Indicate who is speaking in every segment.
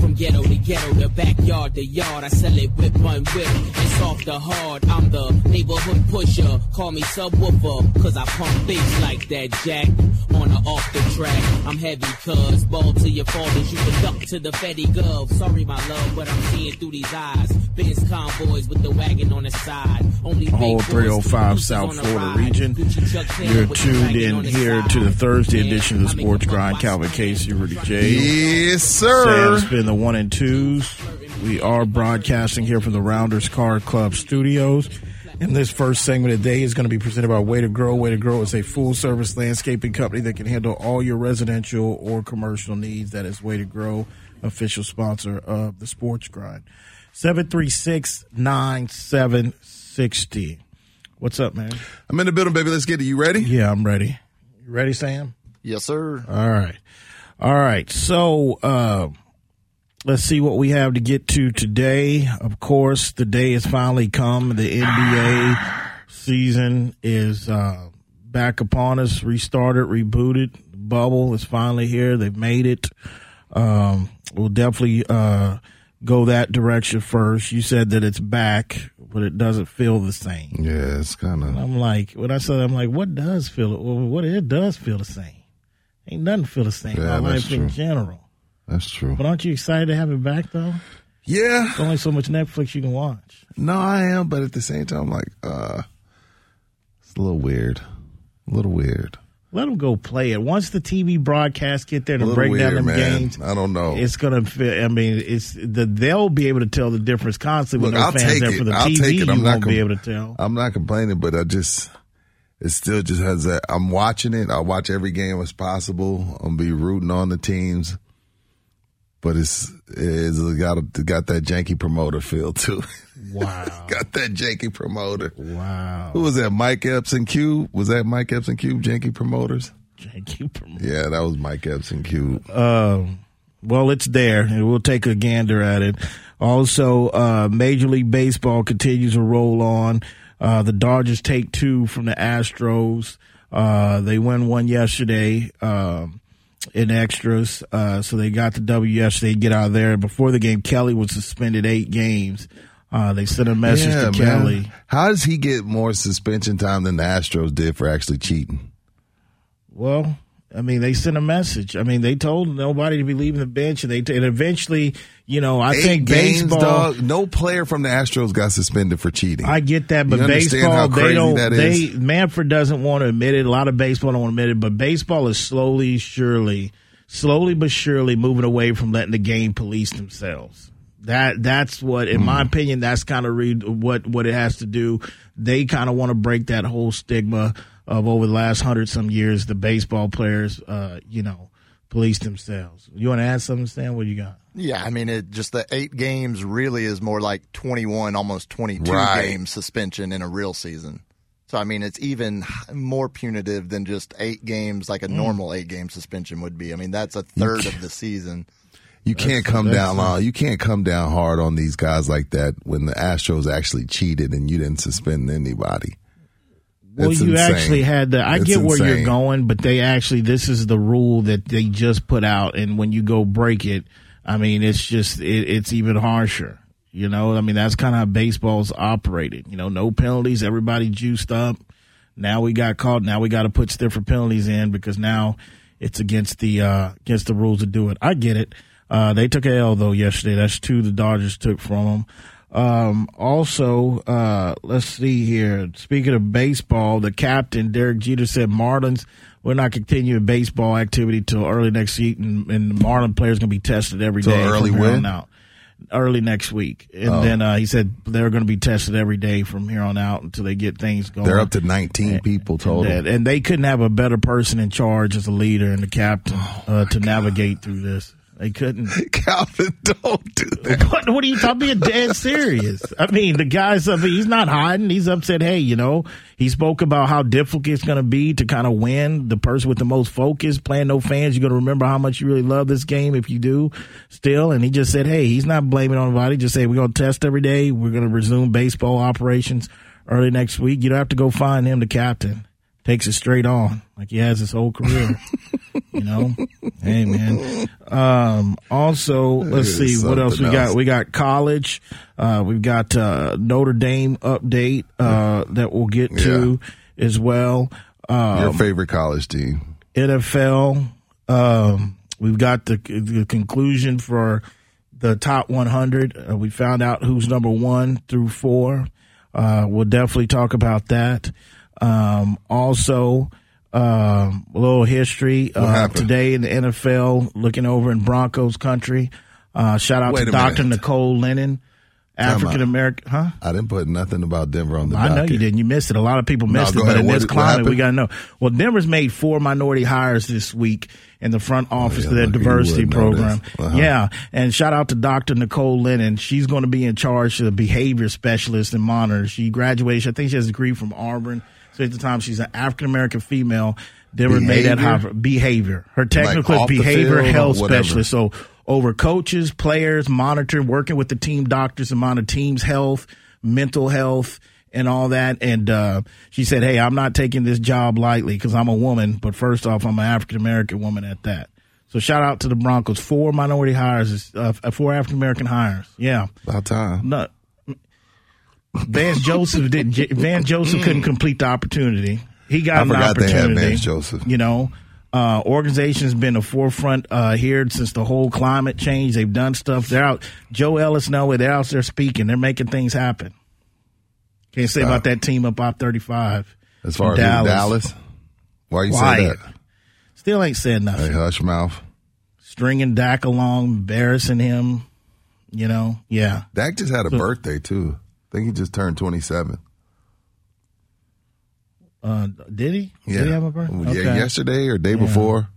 Speaker 1: From ghetto to ghetto, the backyard to yard, I sell it whip one whip. It's off the hard, I'm the neighborhood pusher. Call me subwoofer, cause I pump bass like that jack. On or off the track, I'm heavy cuz. Ball to your fathers, you can duck to the Fetty Gov. Sorry, my love, but I'm seeing through these eyes. Benz convoys with the wagon on the side. Only
Speaker 2: Whole 305 South Florida region.
Speaker 1: Gucci Chuck Taylor
Speaker 2: You're tuned in here
Speaker 1: side.
Speaker 2: to the Thursday edition of the Sports Grind. Calvin
Speaker 1: spending.
Speaker 2: Casey, Rudy J.
Speaker 3: Yes, sir.
Speaker 2: Sam's been the one and twos. We are broadcasting here from the Rounders Car Club studios. And this first segment of the day is going to be presented by Way to Grow. Way to Grow is a full service landscaping company that can handle all your residential or commercial needs. That is Way to Grow, official sponsor of the Sports Grind. 736 9760. What's up, man?
Speaker 3: I'm in the building, baby. Let's get it. You ready?
Speaker 2: Yeah, I'm ready. You ready, Sam?
Speaker 4: Yes, sir.
Speaker 2: All right. All right. So, uh, let's see what we have to get to today. Of course, the day has finally come. The NBA season is, uh, back upon us, restarted, rebooted. The bubble is finally here. They've made it. Um, we'll definitely, uh, go that direction first. You said that it's back, but it doesn't feel the same.
Speaker 3: Yeah, it's kind of.
Speaker 2: I'm like, when I said, I'm like, what does feel? Well, what it does feel the same. Ain't nothing feel the same.
Speaker 3: Yeah,
Speaker 2: My
Speaker 3: that's
Speaker 2: life in
Speaker 3: true.
Speaker 2: general.
Speaker 3: That's true.
Speaker 2: But aren't you excited to have it back though?
Speaker 3: Yeah.
Speaker 2: There's only so much Netflix you can watch.
Speaker 3: No, I am, but at the same time, I'm like, uh, it's a little weird. A little weird.
Speaker 2: Let them go play it. Once the TV broadcasts get there to break down
Speaker 3: weird,
Speaker 2: them
Speaker 3: man.
Speaker 2: games,
Speaker 3: I don't know.
Speaker 2: it's gonna feel. I mean, it's the they'll be able to tell the difference constantly
Speaker 3: Look,
Speaker 2: with no
Speaker 3: I'll
Speaker 2: fans
Speaker 3: take
Speaker 2: there
Speaker 3: it.
Speaker 2: for the
Speaker 3: I'll
Speaker 2: TV.
Speaker 3: take it. I'm
Speaker 2: you
Speaker 3: not
Speaker 2: won't be able to tell.
Speaker 3: I'm not complaining, but I just, it still just has that. I'm watching it. I watch every game as possible. I'm be rooting on the teams, but it's it's got a, got that janky promoter feel too.
Speaker 2: Wow,
Speaker 3: got that janky promoter.
Speaker 2: wow.
Speaker 3: Who was that? Mike Epps and Cube? Was that Mike Epps and Cube? Janky promoters?
Speaker 2: Thank you. promote.
Speaker 3: Yeah, that was Mike Epps and Cube.
Speaker 2: Um, well, it's there, and we'll take a gander at it. Also, uh, Major League Baseball continues to roll on. Uh, the Dodgers take two from the Astros. Uh, they win one yesterday um, in extras, uh, so they got the W yesterday. Get out of there. Before the game, Kelly was suspended eight games. Uh, they sent a message to Kelly.
Speaker 3: How does he get more suspension time than the Astros did for actually cheating?
Speaker 2: Well, I mean, they sent a message. I mean, they told nobody to be leaving the bench, and they and eventually, you know, I
Speaker 3: Eight
Speaker 2: think
Speaker 3: games,
Speaker 2: baseball.
Speaker 3: dog. No player from the Astros got suspended for cheating.
Speaker 2: I get that, but baseball, they don't. they? Manfred doesn't want to admit it. A lot of baseball don't want to admit it, but baseball is slowly, surely, slowly but surely moving away from letting the game police themselves. That that's what, in
Speaker 3: Hmm.
Speaker 2: my opinion, that's kind of re- what what it has to do. They kind of want to break that whole stigma of over the last hundred some years, the baseball players, uh, you know, police themselves. You want to add something, Stan? What you got?
Speaker 4: Yeah, I mean, it just the eight games really is more like 21, almost 22
Speaker 3: Right.
Speaker 4: game suspension in a real season. So, I mean, it's even more punitive than just eight games like a
Speaker 3: Hmm.
Speaker 4: normal eight game suspension would be. I mean, that's a third of the season.
Speaker 3: you can't come
Speaker 2: that's-
Speaker 3: down long. You can't come down hard on these guys like that when the Astros actually cheated and you didn't suspend anybody.
Speaker 2: Well,
Speaker 3: That's
Speaker 2: you
Speaker 3: insane.
Speaker 2: actually had the. I
Speaker 3: It's
Speaker 2: get where you're going, but they actually this is the rule that they just put out, and when you go break it, I mean, it's just it, it's even harsher. You know, I mean, that's kind of how baseball's operated. You know, no penalties, everybody juiced up. Now we got caught. Now we got to put stiffer penalties in because now it's against the uh against the rules to do it. I get it. Uh, they took a L though yesterday. That's two the Dodgers took from them. Um, also, uh, let's see here. Speaking of baseball, the captain, Derek Jeter, said Marlins we're not continue baseball activity till early next week, and, and the Marlin players going to be tested every
Speaker 3: Till
Speaker 2: day
Speaker 3: early when?
Speaker 2: out. Early next week, and
Speaker 3: Oh.
Speaker 2: then uh, he said they're going to be tested every day from here on out until they get things going.
Speaker 3: They're up to 19 people total.
Speaker 2: And, and they couldn't have a better person in charge as a leader and the captain
Speaker 3: Oh,
Speaker 2: uh, to navigate through this. They couldn't.
Speaker 3: Calvin, don't do that.
Speaker 2: What, what are you talking? Being dead serious. I mean, the guy's. I mean, he's not hiding. He's upset. Hey, you know, he spoke about how difficult it's going to be to kind of win. The person with the most focus, playing no fans. You're going to remember how much you really love this game if you do still. And he just said, hey, he's not blaming on anybody. Just say we're going to test every day. We're going to resume baseball operations early next week. You don't have to go find him the captain. Takes it straight on like he has his whole career. you know, hey man. Um, also, let's see what else we
Speaker 3: something
Speaker 2: got. We got college. Uh, we've got uh, Notre Dame update uh, that we'll get to as well. Uh,
Speaker 3: Your favorite college team.
Speaker 2: NFL. Um, we've got the, the conclusion for the top 100. Uh, we found out who's number one through four. Uh, we'll definitely talk about that. Um, also, um, a little history uh, today in the NFL. Looking over in Broncos country. Uh, shout out
Speaker 3: Wait
Speaker 2: to Dr.
Speaker 3: minute.
Speaker 2: Nicole Lennon. African American. Huh?
Speaker 3: I didn't put nothing about Denver on the
Speaker 2: I know you didn't. You missed it. A lot of people missed
Speaker 3: go
Speaker 2: it, but
Speaker 3: ahead.
Speaker 2: in this
Speaker 3: what
Speaker 2: climate, we got to know. Well, Denver's made four minority hires this week in the front office
Speaker 3: yeah,
Speaker 2: of their diversity program.
Speaker 3: Uh-huh.
Speaker 2: Yeah, and shout out to Dr. Nicole Lennon. She's going to be in charge of the behavior specialist and monitor. She graduated. I think she has a degree from Auburn. At the time, she's an African American female. Denver made that
Speaker 3: Behavior?
Speaker 2: high behavior. Her technical is behavior health specialist. So over coaches, players, monitor, working with the team doctors and monitor team's health, mental health, and all that. And uh, she said, "Hey, I'm not taking this job lightly because I'm a woman, but first off, I'm an African American woman at that." So shout out to the Broncos. Four minority hires, uh, four African American hires. Yeah,
Speaker 3: About time.
Speaker 2: no. Vance Joseph didn't. Vance Joseph couldn't complete the opportunity. He got
Speaker 3: I
Speaker 2: an
Speaker 3: forgot they had
Speaker 2: opportunity.
Speaker 3: Vance Joseph.
Speaker 2: You know, uh, organization's been the forefront uh, here since the whole climate change. They've done stuff. They're out. Joe Ellis, no, they're out there speaking. They're making things happen. Can't say about that team up op thirty five.
Speaker 3: As far as who, Dallas. Why you say that?
Speaker 2: Still ain't said nothing.
Speaker 3: Hey, hush mouth.
Speaker 2: Stringing Dak along, embarrassing him. You know, yeah.
Speaker 3: Dak just had a birthday too. I think he just turned 27.
Speaker 2: Uh, did he?
Speaker 3: Yeah.
Speaker 2: Did he have a birthday?
Speaker 3: Yeah, yesterday or day before.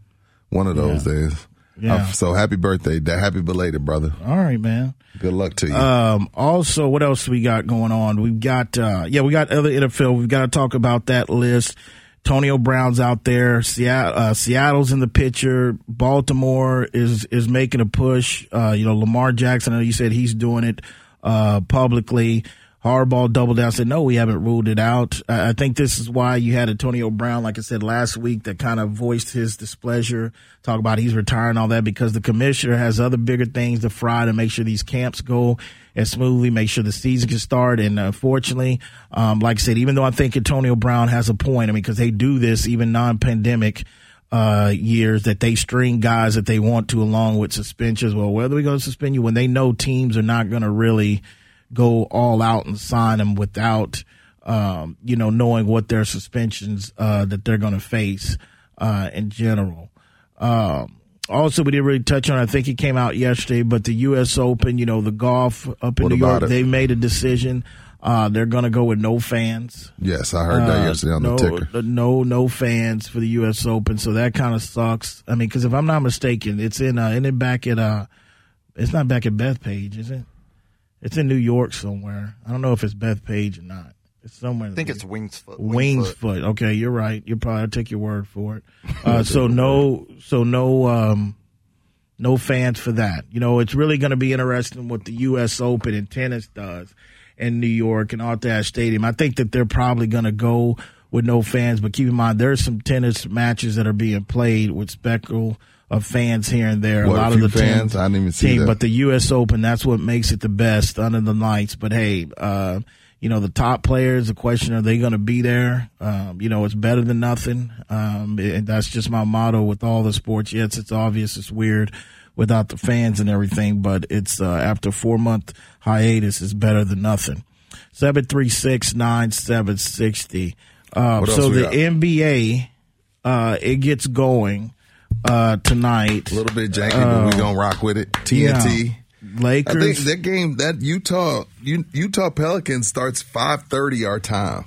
Speaker 3: One of those days.
Speaker 2: Yeah.
Speaker 3: So happy birthday. Happy belated, brother.
Speaker 2: All right, man.
Speaker 3: Good luck to you.
Speaker 2: Um, also, what else we got going on? We've got, uh, yeah, we got other NFL. We've got to talk about that list. Antonio Brown's out there. Seattle, uh, Seattle's in the picture. Baltimore is, is making a push. Uh, you know, Lamar Jackson, I know you said he's doing it, uh, publicly. Harbaugh doubled down, said, no, we haven't ruled it out. I think this is why you had Antonio Brown, like I said last week, that kind of voiced his displeasure, talk about he's retiring, all that, because the commissioner has other bigger things to fry to make sure these camps go as smoothly, make sure the season can start. And unfortunately, um, like I said, even though I think Antonio Brown has a point, I mean, because they do this even non-pandemic uh, years that they string guys that they want to along with suspensions. Well, whether we're going to suspend you when they know teams are not going to really go all out and sign them without, um, you know, knowing what their suspensions uh, that they're going to face uh, in general. Um, also, we didn't really touch on. I think it came out yesterday, but the U.S. Open, you know, the golf up in
Speaker 3: What
Speaker 2: New York,
Speaker 3: it?
Speaker 2: they made a decision. Uh, they're going to go with no fans.
Speaker 3: yes, I heard that
Speaker 2: Uh,
Speaker 3: yesterday on
Speaker 2: no,
Speaker 3: the ticker.
Speaker 2: uh, No, no fans for the U.S. Open, so that kind of sucks. I mean, because if I'm not mistaken, it's in, uh, isn't it back at, uh, it's not back at Bethpage, is it? It's in New York somewhere. I don't know if it's Bethpage or not. It's somewhere.
Speaker 4: I think it's Wingsfoot.
Speaker 2: Wingsfoot. Okay, you're right. You're probably I'll take your word for it. Uh, so no, so no, um, no fans for that. You know, it's really going to be interesting what the U.S. Open and tennis does in New York and Arthur Stadium. I think that they're probably going to go with no fans, but keep in mind there's some tennis matches that are being played with speckle of fans here and there.
Speaker 3: What,
Speaker 2: a
Speaker 3: a
Speaker 2: lot
Speaker 3: few
Speaker 2: of the
Speaker 3: fans?
Speaker 2: teams,
Speaker 3: I didn't even see
Speaker 2: team,
Speaker 3: that.
Speaker 2: But the U.S. Open, that's what makes it the best under the lights. But hey, uh, you know, the top players, the question, are they going to be there? Um, you know, it's better than nothing. Um, and that's just my motto with all the sports. Yes, it's obvious, it's weird without the fans and everything, but it's, uh, after four month hiatus, it's better than nothing. 736 9760. Uh, so the? NBA uh, it gets going uh, tonight.
Speaker 3: A little bit janky, but we gonna rock with it. TNT.
Speaker 2: Yeah. Lakers.
Speaker 3: I think that game, that Utah Utah Pelicans starts five thirty our time.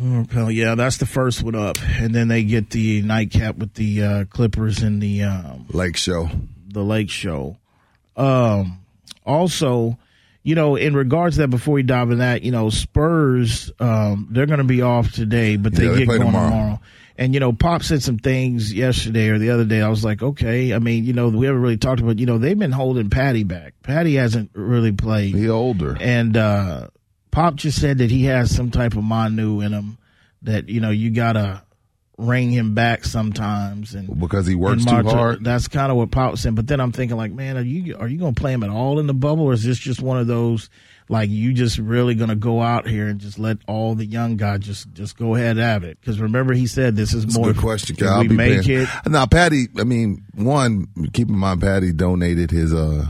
Speaker 2: Oh, yeah, that's the first one up, and then they get the nightcap with the uh, Clippers and the um,
Speaker 3: Lake Show.
Speaker 2: The Lake Show. Um, also, you know, in regards to that, before we dive in that, you know, Spurs, um, they're going to be off today, but they
Speaker 3: Yeah, they
Speaker 2: get going
Speaker 3: tomorrow.
Speaker 2: tomorrow. And you know, Pop said some things yesterday or the other day. I was like, okay. I mean, you know, we haven't really talked about. You know, they've been holding Patty back. Patty hasn't really played.
Speaker 3: He older.
Speaker 2: And uh, Pop just said that he has some type of Manu in him that you know you gotta ring him back sometimes and
Speaker 3: Because he works too hard.
Speaker 2: That's kind of what Pop said. But then I'm thinking like, man, are you are you gonna play him at all in the bubble, or is this just one of those like you just really gonna go out here and just let all the young guys just just go ahead and have it? Because remember he said this is
Speaker 3: That's
Speaker 2: more
Speaker 3: good question.
Speaker 2: if
Speaker 3: I'll
Speaker 2: we
Speaker 3: be
Speaker 2: make
Speaker 3: paying-
Speaker 2: it.
Speaker 3: Now, Patty. I mean, one. Keep in mind, Patty donated his uh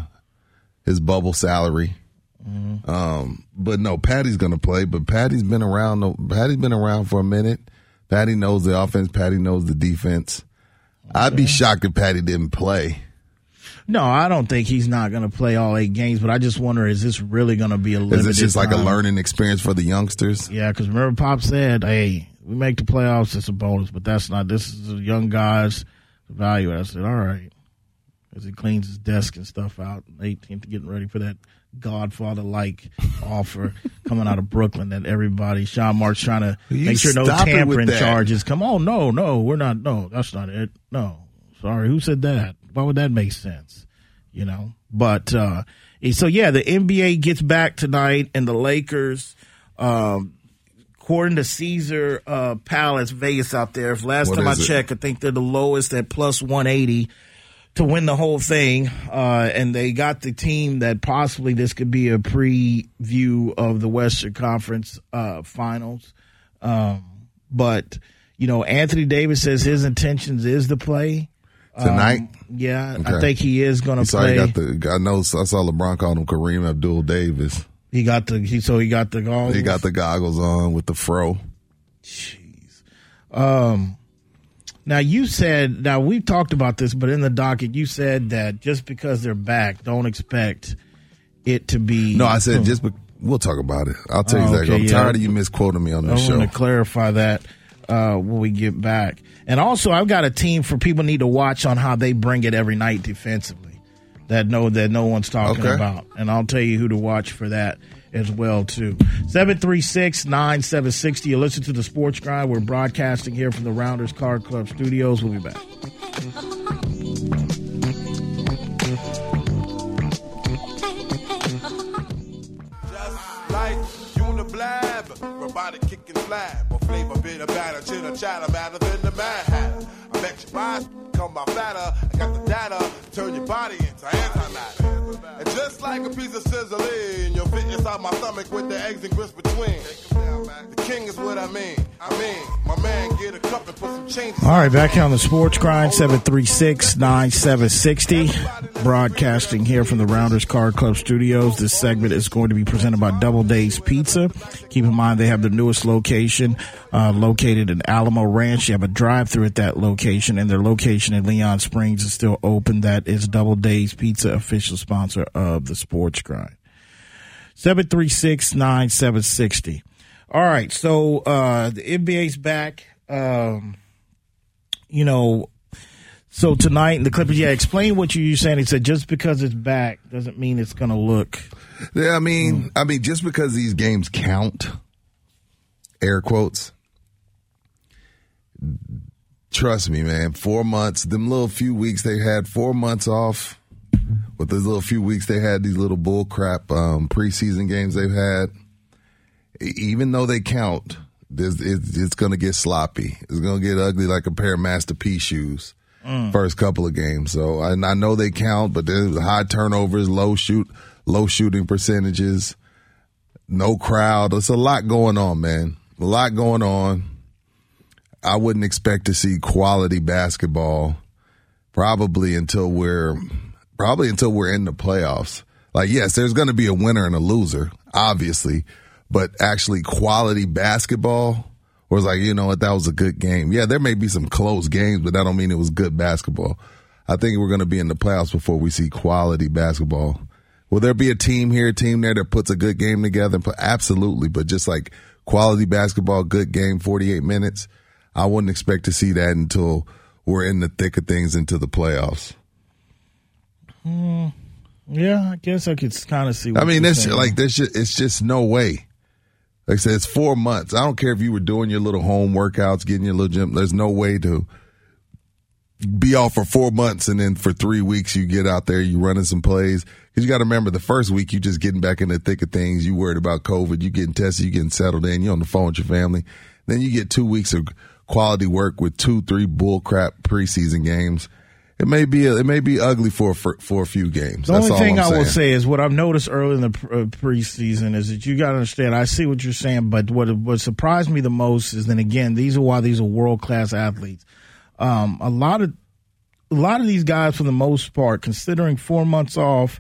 Speaker 3: his bubble salary.
Speaker 2: Mm-hmm.
Speaker 3: Um, but no, Patty's gonna play. But Patty's been around. Patty's been around for a minute. Patty knows the offense. Patty knows the defense. I'd be shocked if Patty didn't play.
Speaker 2: No, I don't think he's not gonna play all eight games. But I just wonder, is this really gonna be a
Speaker 3: Is this just like a learning experience for the youngsters?
Speaker 2: Yeah, because remember, Pop said, "Hey, we make the playoffs, it's a bonus, but that's not. This is the young guys' value." I said, "All right," as he cleans his desk and stuff out. 18th, getting ready for that Godfather-like offer coming out of Brooklyn that everybody, Sean Mark's trying to
Speaker 3: You
Speaker 2: make sure no
Speaker 3: stop it with
Speaker 2: tampering charges come. on. no, no, we're not. No, that's not it. No, sorry, who said that? Why would that make sense? You know, but uh, so yeah, the NBA gets back tonight, and the Lakers. Um, according to Caesar uh, Palace Vegas out there, if last
Speaker 3: What
Speaker 2: time I
Speaker 3: it?
Speaker 2: checked, I think they're the lowest at plus 180 to win the whole thing. Uh, and they got the team that possibly this could be a preview of the Western Conference uh, finals. Um, but, you know, Anthony Davis says his intentions is to play.
Speaker 3: Tonight?
Speaker 2: Um, yeah, I think he is going to play.
Speaker 3: got the. I know. I saw LeBron call him Kareem Abdul Davis.
Speaker 2: he got the he so he got the goggles.
Speaker 3: He got the goggles on with the fro. Jeez. Um.
Speaker 2: Now you said now we've talked about this, but in the docket you said that just because they're back, don't expect it to be.
Speaker 3: No, I said just. Be- we'll talk about it. I'll tell you
Speaker 2: Oh,
Speaker 3: exactly.
Speaker 2: okay,
Speaker 3: I'm
Speaker 2: yeah.
Speaker 3: tired of you misquoting me on
Speaker 2: I
Speaker 3: this show.
Speaker 2: I want to clarify that uh, when we get back. And also, I've got a team for people need to watch on how they bring it every night defensively. That know that no one's talking
Speaker 3: Okay.
Speaker 2: about, and I'll tell you who to watch for that as well too. Seven three six nine seven sixty. You listen to the Sports Grind. We're broadcasting here from the Rounders Car Club Studios. We'll be back.
Speaker 5: Just like Uniblab, robotic kicking slab, or flavor bit of batter, chitter chatter, matter than the mad. I bet you buy come by fatter. I got the data, turn your body into antimatter. And just like a piece of sizzling, you'll fit inside my stomach with the eggs and grits between. The king is what I mean. I mean, my man, get a cup and put some changes.
Speaker 2: All right, back here on the Sports Grind, 736-9760. Broadcasting here from the Rounders Car Club Studios. This segment is going to be presented by Double Dave's Pizza. Keep in mind they have the newest location uh, located in Alamo Ranch. You have a drive-through at that location, and their location in Leon Springs is still open. That is Double Dave's Pizza, official sponsor of the Sports Grind. 736-9760. All right, so uh, the NBA's back. Um, you know, so tonight the Clippers. Yeah, explain what you, you're saying. He said just because it's back doesn't mean it's going to look.
Speaker 3: Yeah, I mean, I mean, just because these games count, air quotes. Trust me, man. Four months, them little few weeks they had, four months off. With those little few weeks they had, these little bull crap um, preseason games they've had. Even though they count, there's, it's, it's going to get sloppy. It's going to get ugly like a pair of Master P shoes. First couple of games, so I, I know they count, but there's high turnovers, low shoot, low shooting percentages, no crowd. There's a lot going on, man. A lot going on. I wouldn't expect to see quality basketball probably until we're probably until we're in the playoffs. Like, yes, there's going to be a winner and a loser, obviously, but actually quality basketball was like, you know what, that was a good game. Yeah, there may be some close games, but that don't mean it was good basketball. I think we're going to be in the playoffs before we see quality basketball. Will there be a team here, a team there that puts a good game together? Absolutely. But just like quality basketball, good game, 48 minutes, I wouldn't expect to see that until we're in the thick of things into the playoffs.
Speaker 2: Mm, yeah, I guess I could kind of see.
Speaker 3: I mean, it's like there's just, it's just no way. Like I said, it's four months. I don't care if you were doing your little home workouts, getting your little gym. There's no way to be off for four months and then for three weeks you get out there, you running some plays. Cause you got to remember the first week you just getting back in the thick of things. You worried about COVID, you getting tested, you getting settled in, you on the phone with your family. Then you get two weeks of quality work with two, three bull crap preseason games. It may be it may be ugly for for, for a few games.
Speaker 2: The
Speaker 3: That's
Speaker 2: only thing
Speaker 3: I
Speaker 2: will say is what I've noticed early in the uh, preseason is that you got to understand. I see what you're saying, but what what surprised me the most is, then again, these are why these are world class athletes. Um, a lot of a lot of these guys, for the most part, considering four months off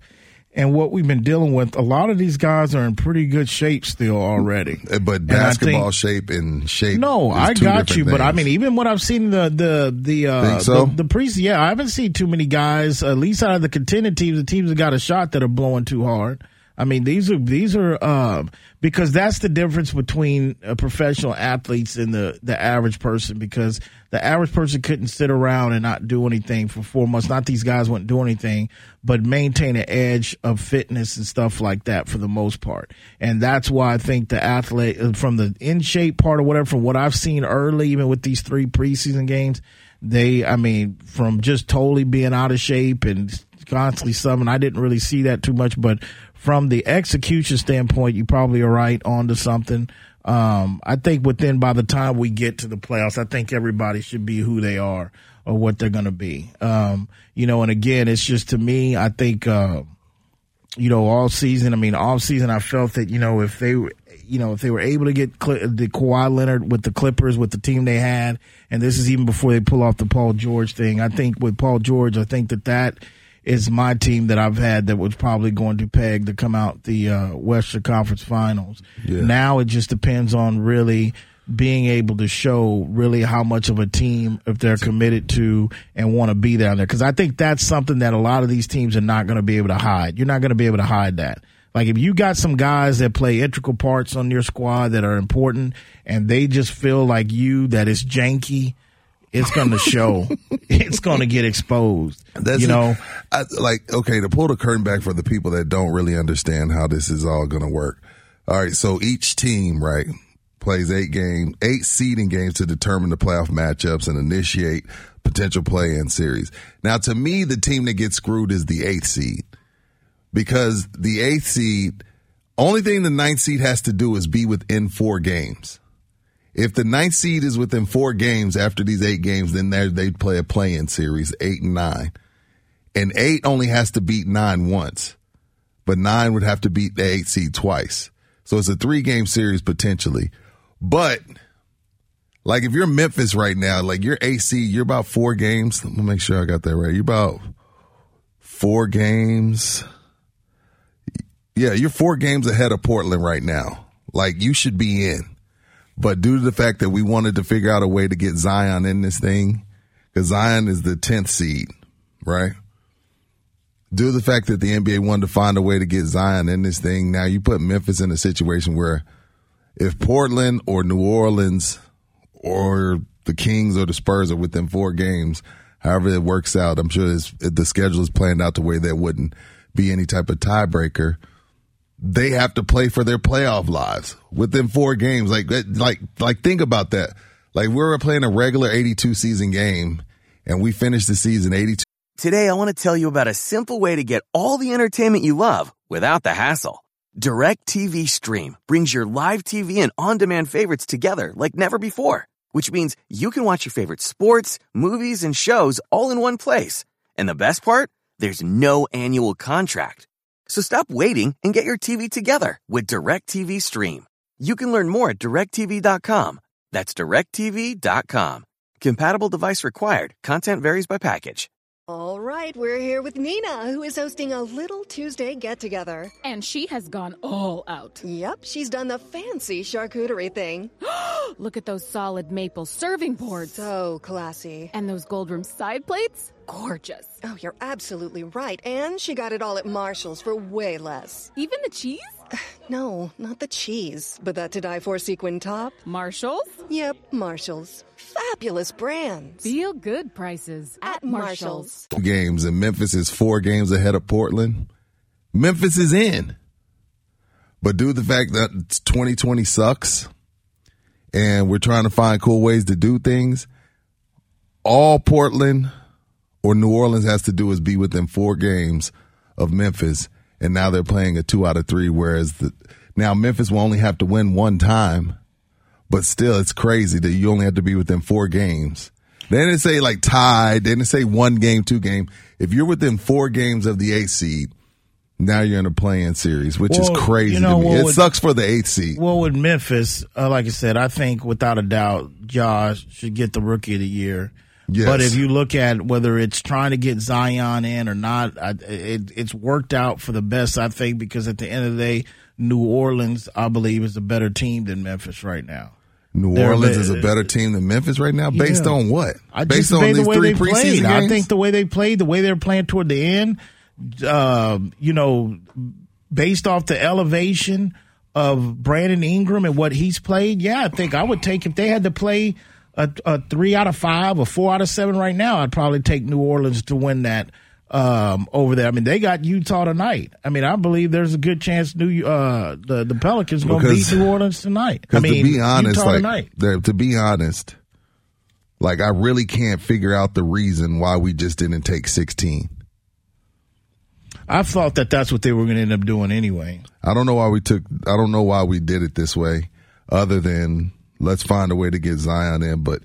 Speaker 2: and what we've been dealing with, a lot of these guys are in pretty good shape still already.
Speaker 3: Uh, but basketball think, shape and shape.
Speaker 2: No, I got you. Things. But I mean, even what I've seen the the the uh,
Speaker 3: so?
Speaker 2: the, the pre yeah, I haven't seen too many guys, at least out of the contended teams, the teams that got a shot that are blowing too hard. I mean, these are these are uh, because that's the difference between professional athletes and the the average person. Because the average person couldn't sit around and not do anything for four months. Not these guys wouldn't do anything, but maintain an edge of fitness and stuff like that for the most part. And that's why I think the athlete uh, from the in shape part or whatever, from what I've seen early, even with these three preseason games, they, I mean, from just totally being out of shape and constantly subbing, I didn't really see that too much, but from the execution standpoint, you probably are right onto something. Um, I think within by the time we get to the playoffs, I think everybody should be who they are or what they're going to be. Um, you know, and again, it's just to me, I think, uh, you know, all season. I mean, all season, I felt that you know if they, were, you know, if they were able to get the Kawhi Leonard with the Clippers with the team they had, and this is even before they pull off the Paul George thing. I think with Paul George, I think that that is my team that I've had that was probably going to peg to come out the uh, Western Conference Finals. Yeah. Now it just depends on really being able to show really how much of a team if they're committed to and want to be down there because I think that's something that a lot of these teams are not going to be able to hide. You're not going to be able to hide that. Like if you got some guys that play integral parts on your squad that are important and they just feel like you that is janky it's going to show. it's going to get exposed. That's you know,
Speaker 3: I, like okay to pull the curtain back for the people that don't really understand how this is all going to work. All right, so each team right plays eight game, eight seeding games to determine the playoff matchups and initiate potential play-in series. Now, to me, the team that gets screwed is the eighth seed because the eighth seed. Only thing the ninth seed has to do is be within four games. If the ninth seed is within four games after these eight games, then they play a play-in series, eight and nine. And eight only has to beat nine once, but nine would have to beat the eight seed twice. So it's a three game series potentially. But like if you're Memphis right now, like you're AC, you're about four games. Let me make sure I got that right. You're about four games. Yeah, you're four games ahead of Portland right now. Like you should be in. But due to the fact that we wanted to figure out a way to get Zion in this thing, because Zion is the 10th seed, right? Due to the fact that the NBA wanted to find a way to get Zion in this thing, now you put Memphis in a situation where if Portland or New Orleans or the Kings or the Spurs are within four games, however it works out, I'm sure the schedule is planned out to where there wouldn't be any type of tiebreaker they have to play for their playoff lives within four games. Like, like, like, think about that. Like, we were playing a regular 82 season game and we finished the season 82.
Speaker 6: Today, I want to tell you about a simple way to get all the entertainment you love without the hassle. Direct TV Stream brings your live TV and on demand favorites together like never before, which means you can watch your favorite sports, movies, and shows all in one place. And the best part? There's no annual contract. So stop waiting and get your TV together with DirecTV Stream. You can learn more at directv.com. That's directv.com. Compatible device required. Content varies by package.
Speaker 7: All right, we're here with Nina, who is hosting a little Tuesday get together.
Speaker 8: And she has gone all out.
Speaker 7: Yep, she's done the fancy charcuterie thing.
Speaker 8: Look at those solid maple serving boards.
Speaker 7: So classy.
Speaker 8: And those gold rim side plates? Gorgeous.
Speaker 7: Oh, you're absolutely right. And she got it all at Marshall's for way less.
Speaker 8: Even the cheese?
Speaker 7: No, not the cheese, but that to die for sequin top.
Speaker 8: Marshall's?
Speaker 7: Yep, Marshall's. Fabulous brands.
Speaker 8: Feel good prices at,
Speaker 7: At Marshall's.
Speaker 3: Games and Memphis is four games ahead of Portland. Memphis is in. But due to the fact that 2020 sucks and we're trying to find cool ways to do things, all Portland or New Orleans has to do is be within four games of Memphis. And now they're playing a two out of three, whereas the, now Memphis will only have to win one time. But still, it's crazy that you only have to be within four games. They didn't say like tied. They didn't say one game, two game. If you're within four games of the eighth seed, now you're in a playing series, which is crazy
Speaker 2: you know,
Speaker 3: to me. it
Speaker 2: with-
Speaker 3: sucks for the eighth seed.
Speaker 2: Well, with Memphis, uh, like I said, I think without a doubt, Ja should get the Rookie of the Year.
Speaker 3: Yes.
Speaker 2: But if you look at whether it's trying to get Zion in or not, I, it, it's worked out for the best, I think, because at the end of the day, New Orleans, I believe, is a better team than Memphis right now.
Speaker 3: New
Speaker 2: They're
Speaker 3: Orleans
Speaker 2: a-
Speaker 3: is a better team than Memphis right now, based
Speaker 2: Yeah.
Speaker 3: on what?
Speaker 2: I
Speaker 3: based on these
Speaker 2: the
Speaker 3: three
Speaker 2: they
Speaker 3: preseason
Speaker 2: played.
Speaker 3: games.
Speaker 2: I think the way they played, the way they're playing toward the end, uh, you know, based off the elevation of Brandon Ingram and what he's played, yeah, I think I would take if they had to play a, a three out of five or four out of seven right now, I'd probably take New Orleans to win that um, over there. I mean, they got Utah tonight. I mean, I believe there's a good chance New uh, the the Pelicans going to beat New Orleans tonight. I mean,
Speaker 3: to be honest,
Speaker 2: Utah
Speaker 3: like
Speaker 2: tonight.
Speaker 3: to be honest, like I really can't figure out the reason why we just didn't take 16.
Speaker 2: I thought that that's what they were going to end up doing anyway.
Speaker 3: I don't know why we took. I don't know why we did it this way, other than let's find a way to get Zion in. But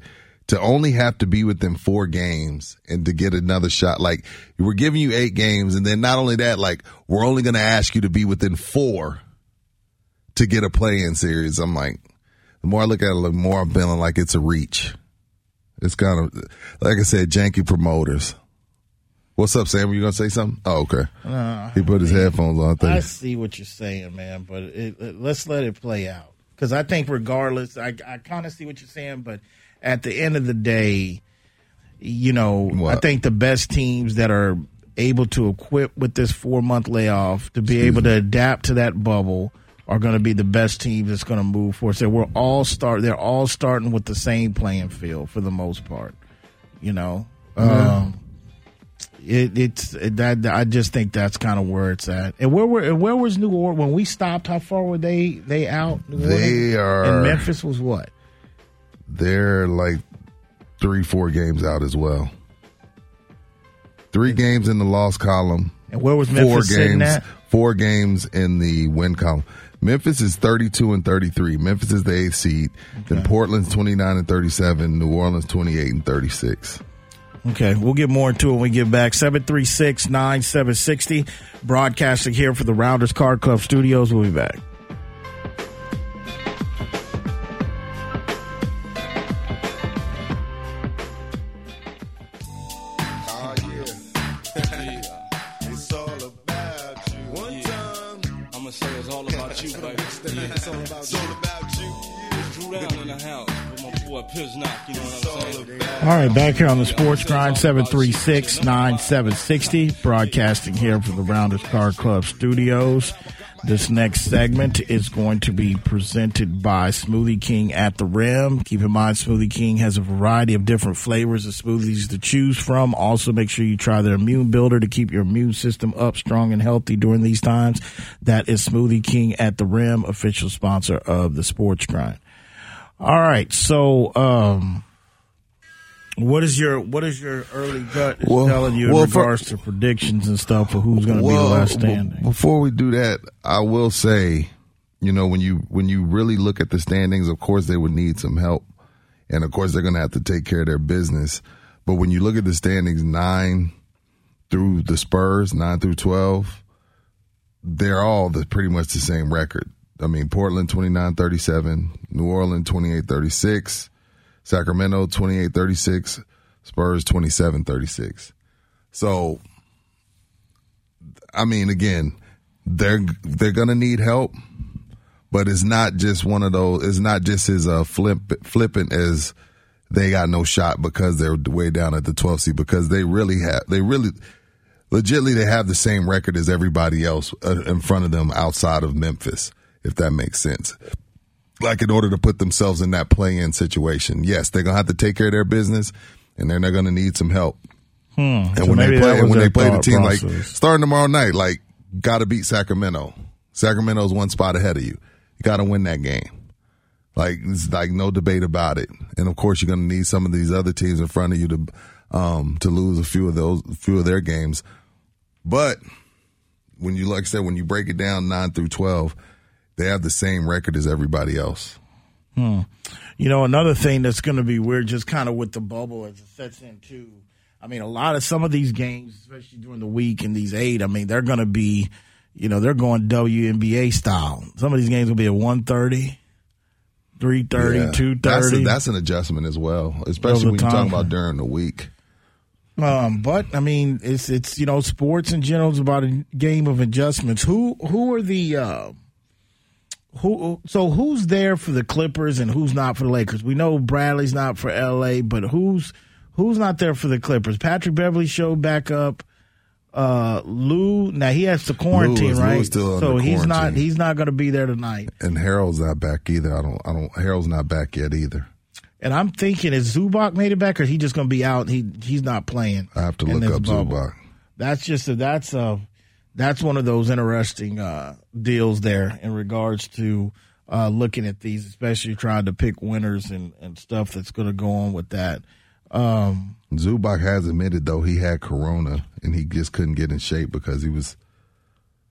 Speaker 3: to only have to be within four games and to get another shot, like we're giving you eight games, and then not only that, like we're only going to ask you to be within four to get a play-in series. I'm like, the more I look at it, the more I'm feeling like it's a reach. It's kind of like I said, janky promoters. What's up, Sam? Were you gonna say something? Oh, okay. Uh, he put his headphones on. I.
Speaker 2: I see what you're saying, man, but it, it- let's let it play out because I think regardless, I I kind of see what you're saying, but at the end of the day, you know, I think the best teams that are able to equip with this four month layoff to be able to adapt to that bubble are going to be the best teams that's going to move forward. So we're all start. They're all starting with the same playing field for the most part. You know. Um, it, it's that I just think that's kind of where it's at. And where were and where was New Orleans when we stopped? How far were they? They out. New
Speaker 3: They are-
Speaker 2: And Memphis was what?
Speaker 3: they're like three, four games out as well. Three games in the loss column.
Speaker 2: And where was
Speaker 3: four
Speaker 2: Memphis sitting
Speaker 3: games? Four games in the win column. Memphis is thirty-two and thirty-three. Memphis is the eighth seed. Then Portland's twenty-nine and thirty-seven. New Orleans twenty-eight and thirty-six.
Speaker 2: Okay, we'll get more into it when we get back. 736 9760. Broadcasting here for the Rounders Card Club Studios. We'll be back.
Speaker 5: All
Speaker 2: right, back here on the Sports Grind, 736 9760. Broadcasting here from the Rounders Car Club Studios. This next segment is going to be presented by Smoothie King at the Rim. Keep in mind, Smoothie King has a variety of different flavors of smoothies to choose from. Also, make sure you try their immune builder to keep your immune system up, strong, and healthy during these times. That is Smoothie King at the Rim, official sponsor of the Sports Grind. All right, so um, what is your what is your early gut
Speaker 3: Well-
Speaker 2: telling you in
Speaker 3: well, for-
Speaker 2: regards to predictions and stuff for who's going to be the last standing?
Speaker 3: before we do that, I will say, you know, when you when you really look at the standings, of course they would need some help, and of course they're going to have to take care of their business. But when you look at the standings, nine through the Spurs, nine through twelve, they're all the, pretty much the same record. I mean, Portland 29-37, New Orleans 28-36, Sacramento 28-36, Spurs 27-36. So, I mean, again, they're they're gonna need help, but it's not just one of those. It's not just as uh, flip flippant as they got no shot because they're way down at the 12th seed because they really have they really legitly they have the same record as everybody else uh, in front of them outside of Memphis, if that makes sense. Like in order to put themselves in that play-in situation, yes, they're gonna have to take care of their business, and then they're not gonna need some help.
Speaker 2: Hmm.
Speaker 3: And
Speaker 2: So
Speaker 3: when they play, and when they play the team, like starting tomorrow night, like got to beat Sacramento. Sacramento's one spot ahead of you. You got to win that game. Like it's like no debate about it. And of course, you're going to need some of these other teams in front of you to um to lose a few of those, a few of their games. But when you like I said, when you break it down nine through twelve, they have the same record as everybody else.
Speaker 2: Hmm. You know, another thing that's going to be weird, just kind of with the bubble as it sets in too. I mean, a lot of some of these games, especially during the week and these eight, I mean, they're going to be, you know, they're going WNBA style. Some of these games will be at 130, 330,
Speaker 3: Yeah.
Speaker 2: 230.
Speaker 3: That's, a- that's an adjustment as well, especially when you're talking about during the week.
Speaker 2: Um, but I mean, it's it's you know, sports in general is about a game of adjustments. Who who are the uh, who? So who's there for the Clippers and who's not for the Lakers? We know Bradley's not for L.A., but who's who's not there for the Clippers? Patrick Beverley showed back up. Uh, Lou now he has to quarantine,
Speaker 3: Lou is-
Speaker 2: right? so
Speaker 3: under
Speaker 2: he's not he's not going to be there tonight.
Speaker 3: And Harrell's not back either. I don't. I don't. Harrell's not back yet either.
Speaker 2: And I'm thinking, is Zubac made it back, or is he just going to be out? He he's not playing.
Speaker 3: I have to look up
Speaker 2: bubble.
Speaker 3: Zubac.
Speaker 2: That's just a, that's a that's one of those interesting uh, deals there in regards to uh, looking at these, especially trying to pick winners and, and stuff that's going to go on with that. Um,
Speaker 3: Zubac has admitted though he had corona and he just couldn't get in shape because he was,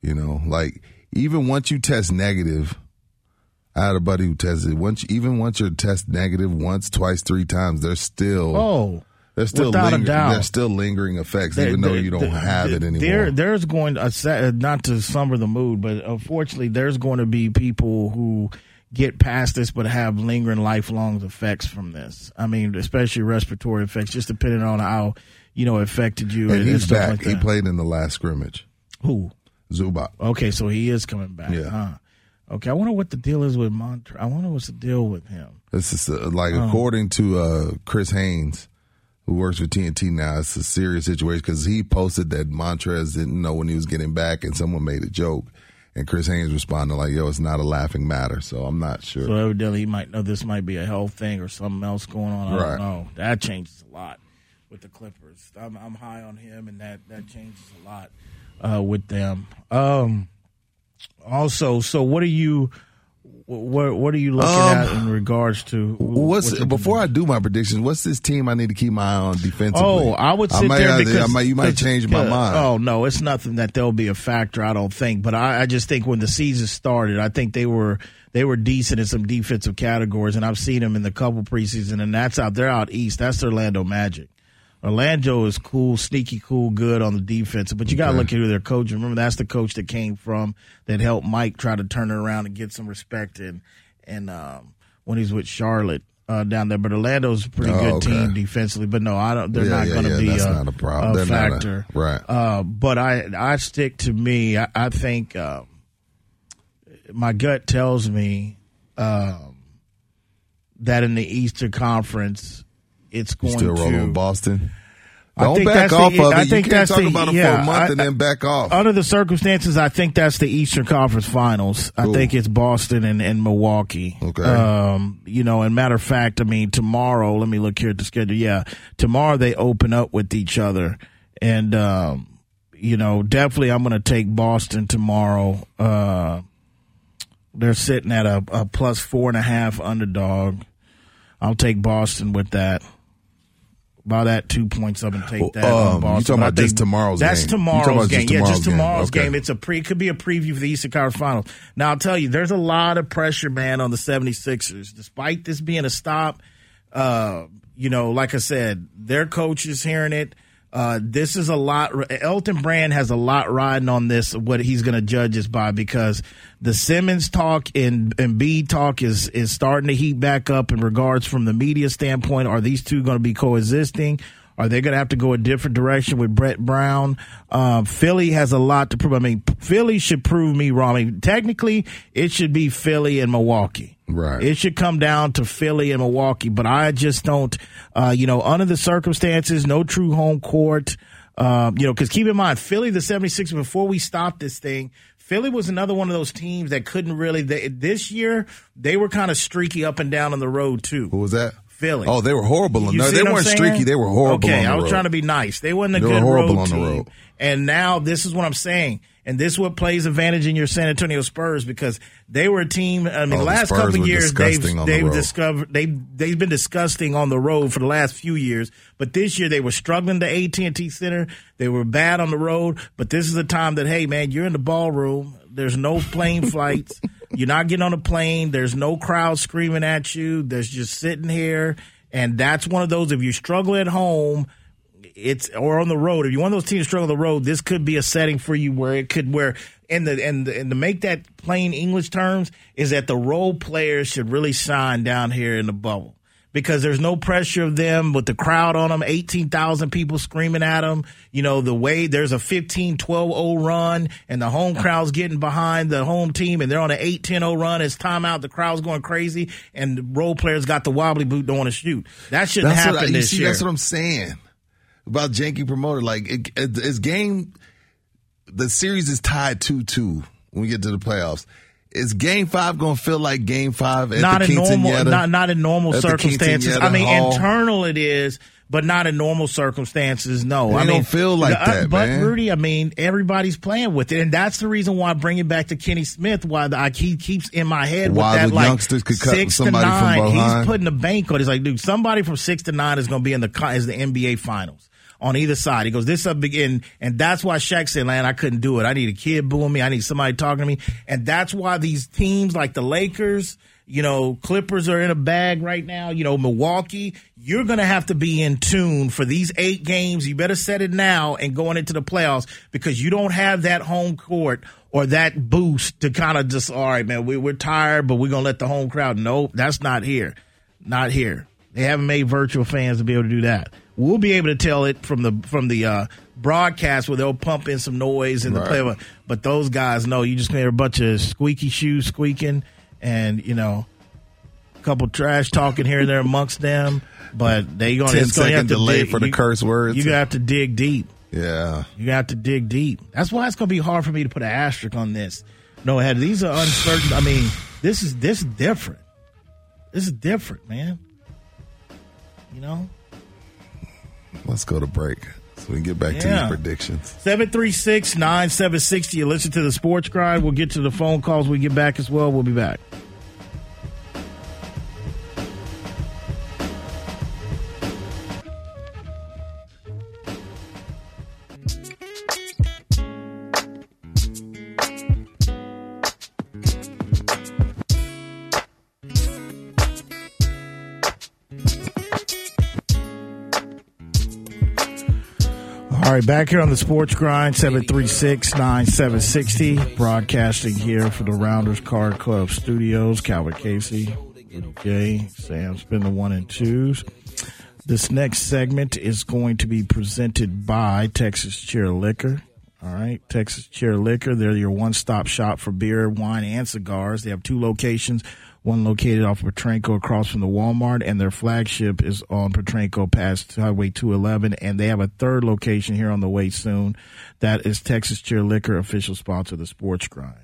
Speaker 3: you know, like even once you test negative. I had a buddy who tested once. Even once you're test negative once, twice, three times, there's still
Speaker 2: oh,
Speaker 3: there's still
Speaker 2: without a doubt.
Speaker 3: there's still lingering effects,
Speaker 2: there-
Speaker 3: even though you don't
Speaker 2: there-
Speaker 3: have it anymore.
Speaker 2: There, there's going to, uh, not to summer the mood, but unfortunately, there's going to be people who get past this but have lingering lifelong effects from this. I mean, especially respiratory effects, just depending on how you know affected you.
Speaker 3: and he's
Speaker 2: stuff
Speaker 3: back.
Speaker 2: like
Speaker 3: he played in the last scrimmage.
Speaker 2: Who?
Speaker 3: Zubac.
Speaker 2: Okay, so he is coming back.
Speaker 3: Yeah.
Speaker 2: Huh? Okay, I wonder what the deal is with Montre. I wonder what's the deal with him.
Speaker 3: This is uh, like
Speaker 2: Oh.
Speaker 3: according to uh, Chris Haynes, who works for TNT now. It's a serious situation because he posted that Montrez didn't know when he was getting back, and someone made a joke, and Chris Haynes responded like, "Yo, it's not a laughing matter." So I'm not sure.
Speaker 2: So evidently, he might know this might be a health thing or something else going on. I
Speaker 3: Right.
Speaker 2: don't know. That changes a lot with the Clippers. I'm, I'm high on him, and that that changes a lot uh, with them. Um, also, so what are you? What what are you looking
Speaker 3: Um,
Speaker 2: at in regards to
Speaker 3: What's before I do my predictions? What's this team I need to keep my eye on defensively?
Speaker 2: Oh, I would sit
Speaker 3: might,
Speaker 2: there because
Speaker 3: I might, you might change my mind.
Speaker 2: Oh no, it's nothing that there'll be a factor. I don't think, but I, I just think when the season started, I think they were they were decent in some defensive categories, and I've seen them in the couple preseason, and that's out they're out east. That's Orlando Magic. Orlando is cool, sneaky cool, good on the defense, but you got to
Speaker 3: Okay.
Speaker 2: look at who their coach. Remember, that's the coach that came from that helped Mike try to turn it around and get some respect and and um, when he's with Charlotte uh, down there. But Orlando's a pretty
Speaker 3: Oh,
Speaker 2: good
Speaker 3: okay.
Speaker 2: team defensively. But no, I don't. They're
Speaker 3: Yeah,
Speaker 2: not
Speaker 3: yeah,
Speaker 2: going to
Speaker 3: yeah,
Speaker 2: be
Speaker 3: that's
Speaker 2: a,
Speaker 3: not a problem.
Speaker 2: a
Speaker 3: They're not a-
Speaker 2: factor,
Speaker 3: right.
Speaker 2: Uh, but I I stick to me. I, I think uh, my gut tells me um, that in the Eastern Conference, it's going
Speaker 3: still
Speaker 2: to
Speaker 3: rolling with Boston?
Speaker 2: I
Speaker 3: Don't
Speaker 2: think
Speaker 3: back
Speaker 2: that's
Speaker 3: off
Speaker 2: the,
Speaker 3: of it.
Speaker 2: I
Speaker 3: You can't
Speaker 2: that's
Speaker 3: talk
Speaker 2: the,
Speaker 3: about it
Speaker 2: yeah,
Speaker 3: for a month
Speaker 2: I-
Speaker 3: and then back off.
Speaker 2: Under the circumstances, I think that's the Eastern Conference Finals. I think it's Boston and, and Milwaukee.
Speaker 3: Okay.
Speaker 2: Um, you know, and matter of fact, I mean, tomorrow, let me look here at the schedule. Yeah. Tomorrow they open up with each other. And, um, you know, definitely I'm going to take Boston tomorrow. Uh, they're sitting at a, a plus four and a half underdog. I'll take Boston with that. By that, two points up and take that.
Speaker 3: Um,
Speaker 2: on
Speaker 3: you talking about this tomorrow's
Speaker 2: That's
Speaker 3: game.
Speaker 2: Tomorrow's game.
Speaker 3: just
Speaker 2: yeah, just
Speaker 3: tomorrow's game.
Speaker 2: tomorrow's game. It's a pre could be a preview for the Eastern Conference Finals. Now I'll tell you, there's a lot of pressure, man, on the 76ers. Despite this being a stop, uh, you know, like I said, their coach is hearing it. Uh, this is a lot. Elton Brand has a lot riding on this. What he's going to judge us by because the Simmons talk and and B talk is is starting to heat back up in regards from the media standpoint. Are these two going to be coexisting? Are they going to have to go a different direction with Brett Brown? Uh, Philly has a lot to prove. I mean, Philly should prove me wrong. I mean, technically, it should be Philly and Milwaukee.
Speaker 3: Right.
Speaker 2: It should come down to Philly and Milwaukee, but I just don't, uh, you know, under the circumstances, no true home court. Um, you know, because keep in mind, Philly, the 76ers, before we stopped this thing, Philly was another one of those teams that couldn't really. They, this year, they were kind of streaky up and down on the road too.
Speaker 3: Who was that?
Speaker 2: Philly.
Speaker 3: Oh, they were horrible.
Speaker 2: You
Speaker 3: no, they weren't streaky. They were horrible.
Speaker 2: Okay,
Speaker 3: on the
Speaker 2: I was
Speaker 3: road.
Speaker 2: trying to be nice. They weren't a
Speaker 3: They were
Speaker 2: good
Speaker 3: horrible
Speaker 2: road
Speaker 3: on the
Speaker 2: team.
Speaker 3: road.
Speaker 2: And now this is what I'm saying. And this is what plays advantage in your San Antonio Spurs because they were a team. I mean,
Speaker 3: Oh,
Speaker 2: the
Speaker 3: the
Speaker 2: last
Speaker 3: Spurs
Speaker 2: couple of years they've
Speaker 3: the
Speaker 2: they've
Speaker 3: road.
Speaker 2: discovered they they've been disgusting on the road for the last few years. But this year they were struggling to AT and T Center. They were bad on the road. But this is a time that hey man, you're in the ballroom. There's no plane flights. You're not getting on a plane. There's no crowd screaming at you. There's just sitting here. And that's one of those. If you struggle at home, it's or on the road. If you're one of those teams struggle on the road, this could be a setting for you where it could where and the and the, and to make that plain English terms is that the role players should really shine down here in the bubble because there's no pressure of them with the crowd on them, 18,000 people screaming at them. You know, the way there's a 15 12 0 run and the home crowd's getting behind the home team and they're on an 8 10 0 run. It's timeout. The crowd's going crazy and the role players got the wobbly boot, don't want to shoot. That shouldn't
Speaker 3: That's
Speaker 2: happen
Speaker 3: what I,
Speaker 2: this
Speaker 3: see,
Speaker 2: year.
Speaker 3: That's what I'm saying about janky promoter. Like it, it, it's game. The series is tied two two when we get to the playoffs. Is Game Five going to feel like Game Five at
Speaker 2: not
Speaker 3: the
Speaker 2: in normal, not not in normal circumstances. I mean,
Speaker 3: Hall?
Speaker 2: internal it is, but not in normal circumstances. No, I mean,
Speaker 3: don't feel like
Speaker 2: uh,
Speaker 3: that,
Speaker 2: But
Speaker 3: man.
Speaker 2: Rudy, I mean, everybody's playing with it, and that's the reason why I bring it back to Kenny Smith. Why the, I, he keeps in my head
Speaker 3: Why
Speaker 2: with that
Speaker 3: the
Speaker 2: like
Speaker 3: could cut
Speaker 2: six to nine. He's putting a bank on. it. He's like, dude, somebody from six to nine is going to be in the is the NBA finals. On either side, he goes. This up begin, and that's why Shaq said, "Man, I couldn't do it. I need a kid booing me. I need somebody talking to me." And that's why these teams like the Lakers, you know, Clippers are in a bag right now. You know, Milwaukee, you're going to have to be in tune for these eight games. You better set it now and going into the playoffs because you don't have that home court or that boost to kind of just, all right, man, we, we're tired, but we're going to let the home crowd. Nope, that's not here. Not here. They haven't made virtual fans to be able to do that. We'll be able to tell it from the from the uh, broadcast where they'll pump in some noise in the
Speaker 3: Right.
Speaker 2: play. But those guys know you just hear a bunch of squeaky shoes squeaking, and you know, a couple trash talking here and there amongst them. But they gonna
Speaker 3: 10
Speaker 2: gonna have
Speaker 3: second
Speaker 2: to
Speaker 3: delay
Speaker 2: dig,
Speaker 3: for the
Speaker 2: you-
Speaker 3: curse words.
Speaker 2: You gonna have to dig deep.
Speaker 3: Yeah.
Speaker 2: You have to dig deep. That's why it's going to be hard for me to put an asterisk on this. No, Head, these are uncertain. I mean, this is this is different. This is different, man. You know,
Speaker 3: Let's go to break so we can get back to
Speaker 2: Yeah.
Speaker 3: these predictions.
Speaker 2: 736 9760. You listen to the sports grind. We'll get to the phone calls we get back as well. We'll be back. Right, back here on the Sports Grind, 736 9760. Broadcasting here for the Rounders Card Club Studios. Calvin Casey, Rudy J, Sam Spin the one and twos. This next segment is going to be presented by Texas Chair Liquor. All right, Texas Chair Liquor. They're your one stop shop for beer, wine, and cigars. They have two locations. One located off of Potranco across from the Walmart, and their flagship is on Potranco past Highway 211. And they have a third location here on the way soon. That is Texas Chair Liquor, official sponsor of the Sports Grind.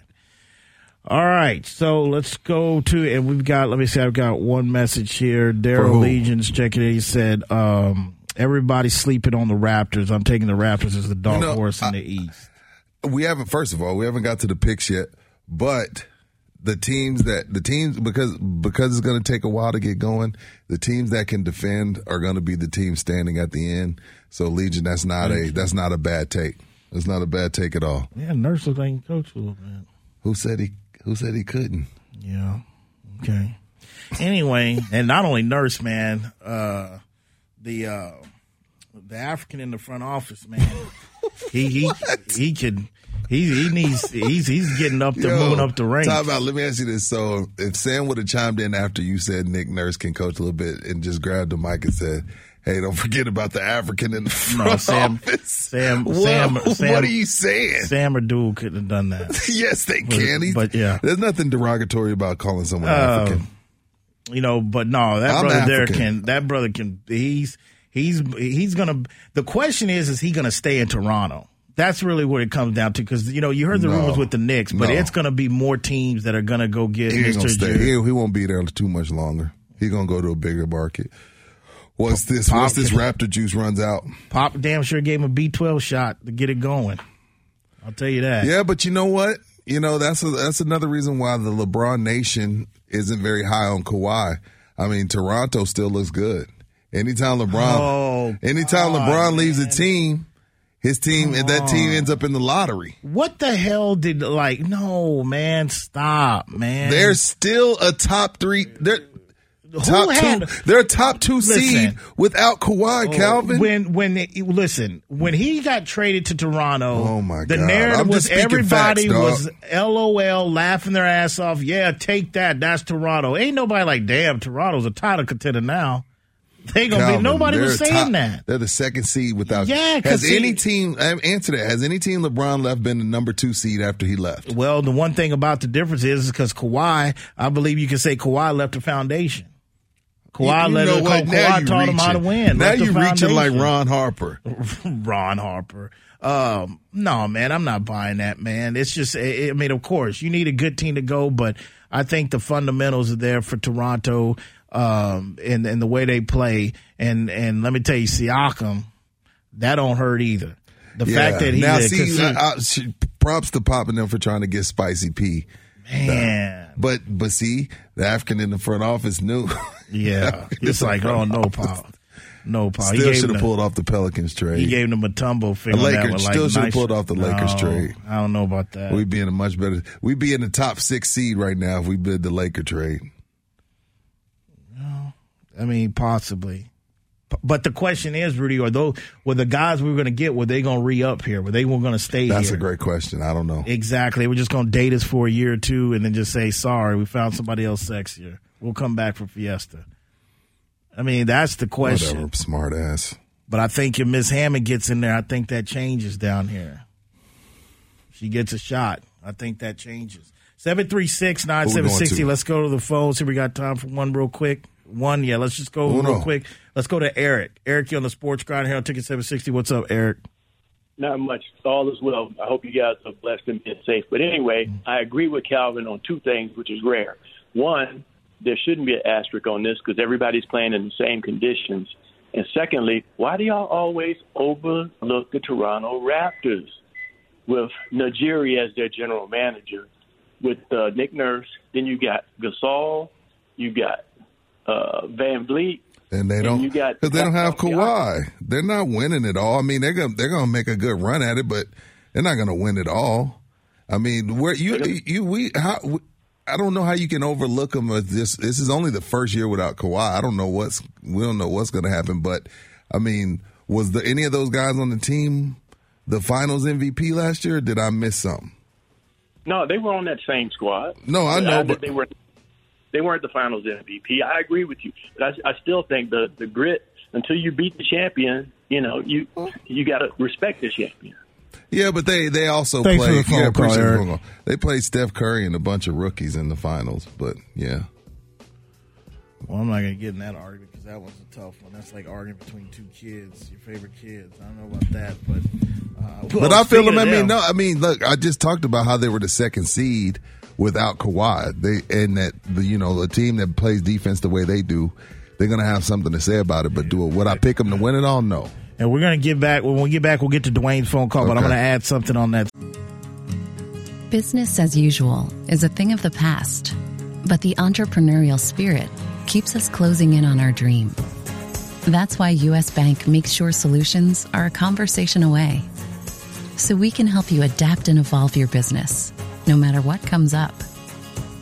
Speaker 2: All right, so let's go to, and we've got, let me see, I've got one message here. Daryl? Legion's checking in. He said, um, everybody's sleeping on the Raptors. I'm taking the Raptors as the dark
Speaker 3: You know,
Speaker 2: horse in
Speaker 3: I-
Speaker 2: the East.
Speaker 3: we haven't first of all we haven't got to the picks yet but the teams that the teams because because it's going to take a while to get going the teams that can defend are going to be the teams standing at the end so legion that's not a that's not a bad take it's not a bad take at all
Speaker 2: Yeah, Nurse looks like he coach a little bit.
Speaker 3: who said he who said he couldn't
Speaker 2: Yeah. Okay. Anyway, and not only nurse, man, uh, the uh, the African in the front office, man, he he he can he he needs he's he's getting up to
Speaker 3: Yo,
Speaker 2: moving up the ranks.
Speaker 3: Talk about. Let me ask you this. So, if Sam would have chimed in after you said Nick Nurse can coach a little bit and just grabbed the mic and said, Hey, don't forget about the African in the
Speaker 2: No,
Speaker 3: front
Speaker 2: Sam,
Speaker 3: office.
Speaker 2: Sam,
Speaker 3: Whoa,
Speaker 2: Sam, Sam.
Speaker 3: what are you saying?
Speaker 2: Sam or Duel couldn't have done that.
Speaker 3: yes, they
Speaker 2: But-
Speaker 3: can. He's-
Speaker 2: but yeah.
Speaker 3: there's nothing derogatory about calling someone
Speaker 2: Um,
Speaker 3: African.
Speaker 2: you know, but no, that
Speaker 3: I'm
Speaker 2: brother there can. That brother can. He's he's he's gonna. The question is, is he gonna stay in Toronto? That's really what it comes down to because you know you heard the
Speaker 3: No.
Speaker 2: rumors with the Knicks, but
Speaker 3: No.
Speaker 2: it's gonna be more teams that are gonna go get
Speaker 3: He
Speaker 2: Mr.
Speaker 3: stay. He, he won't be there too much longer. He's gonna go to a bigger market. Once this
Speaker 2: Pop-
Speaker 3: once this Raptor juice runs out.
Speaker 2: Pop damn sure gave him a B twelve shot to get it going. I'll tell you that.
Speaker 3: Yeah, but you know what? You know that's a, that's another reason why the LeBron Nation isn't very high on Kawhi. I mean, Toronto still looks good. Anytime LeBron,
Speaker 2: Oh,
Speaker 3: anytime
Speaker 2: God,
Speaker 3: LeBron leaves a team, his team and that team ends up in the lottery.
Speaker 2: What the hell did like? No, man, stop, man.
Speaker 3: They're still a top three. They're top
Speaker 2: had-
Speaker 3: two. They're a top two seed without Kawhi. Oh, Calvin.
Speaker 2: When when it, listen, when he got traded to Toronto,
Speaker 3: Oh, my god!
Speaker 2: the
Speaker 3: narrative
Speaker 2: was everybody
Speaker 3: facts,
Speaker 2: was LOL laughing their ass off. Yeah, take that. That's Toronto. Ain't nobody like, damn, Toronto's a title contender now. They gonna
Speaker 3: Calvin,
Speaker 2: be nobody was saying
Speaker 3: top-
Speaker 2: that.
Speaker 3: They're the second seed without.
Speaker 2: Yeah,
Speaker 3: Has
Speaker 2: see-
Speaker 3: any team answer that? Has any team LeBron left been the number two seed after he left?
Speaker 2: Well, the one thing about the difference is because Kawhi, I believe you can say Kawhi left the foundation. Kawhi
Speaker 3: You
Speaker 2: let
Speaker 3: know what? Now
Speaker 2: Kawhi taught him how to win.
Speaker 3: Now
Speaker 2: left a
Speaker 3: you reaching like. Ron Harper.
Speaker 2: Ron Harper. Um, no, man, I'm not buying that, man. It's just, I I mean, of course, you need a good team to go, but I think the fundamentals are there for Toronto, um, and, and the way they play. And, and let me tell you, Siakam, that don't hurt either. The fact that he
Speaker 3: now see, I, I, props to popping them for trying to get Spicy P.
Speaker 2: man,
Speaker 3: But but see, the African in the front office knew.
Speaker 2: yeah, it's like, oh no, pop. no, Paul. He
Speaker 3: Still should have pulled off the Pelicans trade.
Speaker 2: He gave them a tumble.
Speaker 3: The
Speaker 2: Figure on that
Speaker 3: Lakers
Speaker 2: one, like,
Speaker 3: still should have
Speaker 2: nice-
Speaker 3: pulled off the Lakers
Speaker 2: No,
Speaker 3: trade.
Speaker 2: I don't know about that.
Speaker 3: We'd be in a much better. We'd be in the top six seed right now if we bid the Laker trade.
Speaker 2: I mean, possibly. But the question is, Rudy, are those were the guys we were going to get? Were they going to re up here? Were they going to stay here?
Speaker 3: That's
Speaker 2: here?
Speaker 3: a great question. I don't know.
Speaker 2: Exactly. We're just going to date us for a year or two, and then just say, "Sorry, we found somebody else sexier. We'll come back for Fiesta." I mean, that's the question.
Speaker 3: Whatever, smart ass.
Speaker 2: But I think if Miss Hammon gets in there, I think that changes down here. She gets a shot. I think that changes. 736
Speaker 3: Who
Speaker 2: 9760. Let's go to the phone. See, we got time for one real quick. One, yeah, let's just go
Speaker 3: Who
Speaker 2: real quick. Let's go to Eric. Eric, you on the sports grind here on Ticket 760. What's up, Eric?
Speaker 9: Not much. All is well. I hope you guys are blessed and being safe. But anyway, I agree with Calvin on two things, which is rare. One, there shouldn't be an asterisk on this because everybody's playing in the same conditions. And secondly, why do y'all always overlook the Toronto Raptors with Nigeria as their general manager, with uh, Nick Nurse? Then you got Gasol, you got uh, VanVleet,
Speaker 3: And they don't
Speaker 9: you got-
Speaker 3: because they don't have Kawhi. They're not winning it all. I mean, they're gonna they're gonna make a good run at it, but they're not gonna win it all. I mean, where you you we how we, I don't know how you can overlook them. This this is only the first year without Kawhi. I don't know what's we don't know what's gonna happen, but I mean, was the any of those guys on the team the Finals MVP last year? Or did I miss something?
Speaker 9: No, they were on that same squad.
Speaker 3: No, I know, but-
Speaker 9: they were they weren't the Finals MVP. I agree with you, but I, I still think the the grit until you beat the champion, you know, you you got to respect the champion.
Speaker 3: Yeah, but they they also
Speaker 2: Thanks for
Speaker 3: played.
Speaker 2: the
Speaker 3: yeah,
Speaker 2: call,
Speaker 3: appreciate the call. They played Steph Curry and a bunch of rookies in the finals. But yeah,
Speaker 2: Well, I'm not going to get in that argument because that one's a tough one. That's like arguing between two kids, your favorite kids. I don't know about that, but. Uh,
Speaker 3: but I feel them. I mean, no, I mean, look, I just talked about how they were the second seed without Kawhi. They and that the you know a team that plays defense the way they do, they're gonna have something to say about it. But do it? Would I pick them to win it all? No.
Speaker 2: And we're going to get back. When we get back, we'll get to Dwayne's phone call, but I'm going to add something on that.
Speaker 10: Business as usual is a thing of the past, but the entrepreneurial spirit keeps us closing in on our dream. That's why US Bank makes sure solutions are a conversation away. So we can help you adapt and evolve your business, no matter what comes up.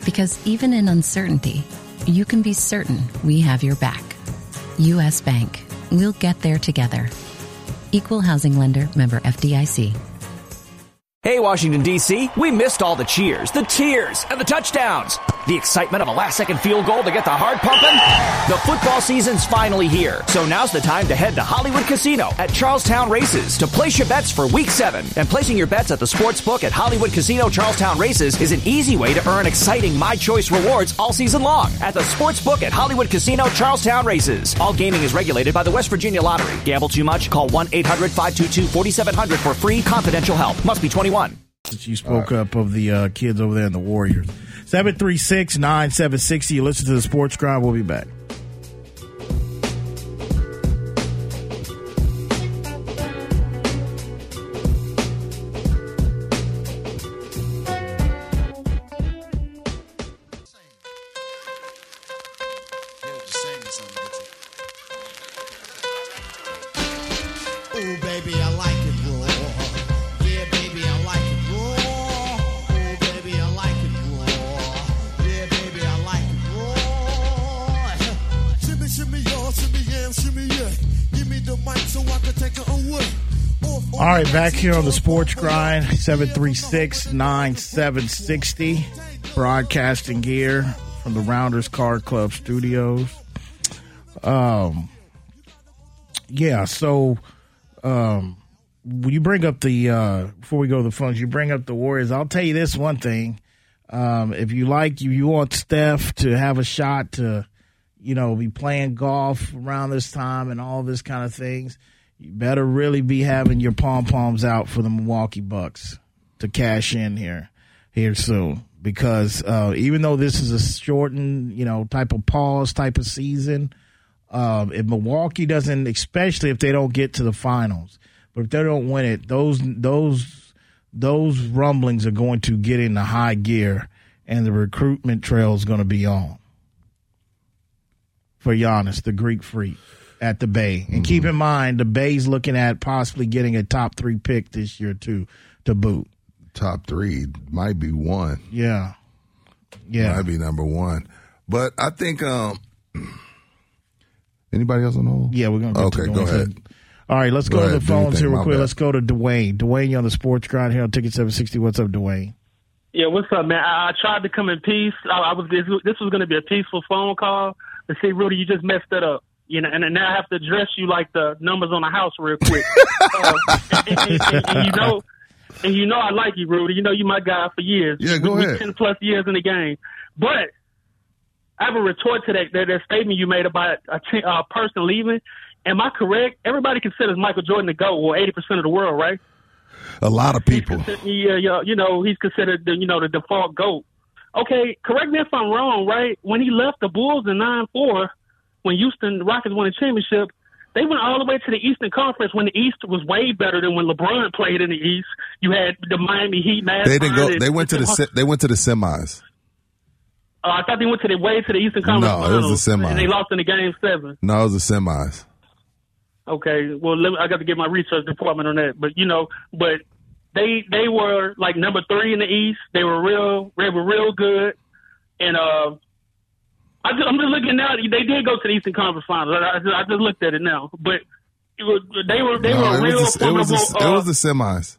Speaker 10: Because even in uncertainty, you can be certain we have your back. US Bank. We'll get there together. Equal housing lender member FDIC.
Speaker 11: Hey, Washington, D.C., we missed all the cheers, the tears, and the touchdowns. The excitement of a last second field goal to get the heart pumping. The football season's finally here, so now's the time to head to Hollywood Casino at Charlestown Races to place your bets for week seven. And placing your bets at the sports book at Hollywood Casino Charlestown Races is an easy way to earn exciting My Choice rewards all season long at the sports book at Hollywood Casino Charlestown Races. All gaming is regulated by the West Virginia Lottery. Gamble too much? Call 1 800 522 4700 for free confidential help. Must be 21.
Speaker 2: You spoke up of the uh, kids over there in the Warriors. 736 9760. You listen to the Sports Grind. We'll be back. Here on the Sports Grind, 736 9760. Broadcasting gear from the Rounders Car Club studios. Um, yeah, so um, you bring up the, uh, before we go to the phones, you bring up the Warriors. I'll tell you this one thing. Um, if you like, you, you want Steph to have a shot to, you know, be playing golf around this time and all this kind of things, you better really be having your pom poms out for the Milwaukee Bucks to cash in here, here soon. Because uh, even though this is a shortened, you know, type of pause type of season, um, if Milwaukee doesn't, especially if they don't get to the finals, but if they don't win it, those those those rumblings are going to get into high gear, and the recruitment trail is going to be on for Giannis, the Greek freak, at the Bay. And keep in mind, the Bay's looking at possibly getting a top three pick this year too to boot.
Speaker 3: Top three might be one.
Speaker 2: Yeah, yeah.
Speaker 3: might be number one. But I think um anybody else on the hold?
Speaker 2: Yeah, we're gonna. Get
Speaker 3: Okay,
Speaker 2: to
Speaker 3: go
Speaker 2: Dwayne.
Speaker 3: ahead.
Speaker 2: All right, let's
Speaker 3: Go
Speaker 2: go, to the phones here real quick.
Speaker 3: bad.
Speaker 2: Let's go to Dwayne. Dwayne, you on the Sports Grind here on Ticket Seven Sixty. What's up, Dwayne?
Speaker 12: Yeah, what's up, man? I, I tried to come in peace. I, I was this, this was going to be a peaceful phone call. But see, Rudy, you just messed it up. You know, and, and now I have to address you like the numbers on the house real quick. uh, and, and- and- and you know, and you know I like you, Rudy. You know you my guy for years.
Speaker 3: Yeah, go
Speaker 12: We- we
Speaker 3: ahead.
Speaker 12: Ten plus years in the game, but I have a retort to that that, that statement you made about a t- uh, person leaving. Am I correct? Everybody considers Michael Jordan the GOAT, or eighty percent of the world, right?
Speaker 3: A lot of people.
Speaker 12: Yeah, yeah, you know, he's considered the you know the default goat. Okay, correct me if I'm wrong, right? When he left the Bulls in nine four, when Houston Rockets won the championship, they went all the way to the Eastern Conference when the East was way better than when LeBron played in the East. You had the Miami Heat.
Speaker 3: They didn't go. They went to the. They went to the semis.
Speaker 12: Uh, I thought they went to the way to the Eastern Conference
Speaker 3: No, it was the
Speaker 12: semis. and they lost in the game seven.
Speaker 3: No, it was the semis.
Speaker 12: Okay, well, let me, I got to get my research department on that. But you know, but they they were like number three in the East. They were real, they were real good, and uh, I just, I'm just looking now. They did go to the Eastern Conference Finals. I, just, I just looked at it now, but it was, they were they
Speaker 3: No,
Speaker 12: were
Speaker 3: it
Speaker 12: real
Speaker 3: was the, it was the, it
Speaker 12: uh,
Speaker 3: was the semis.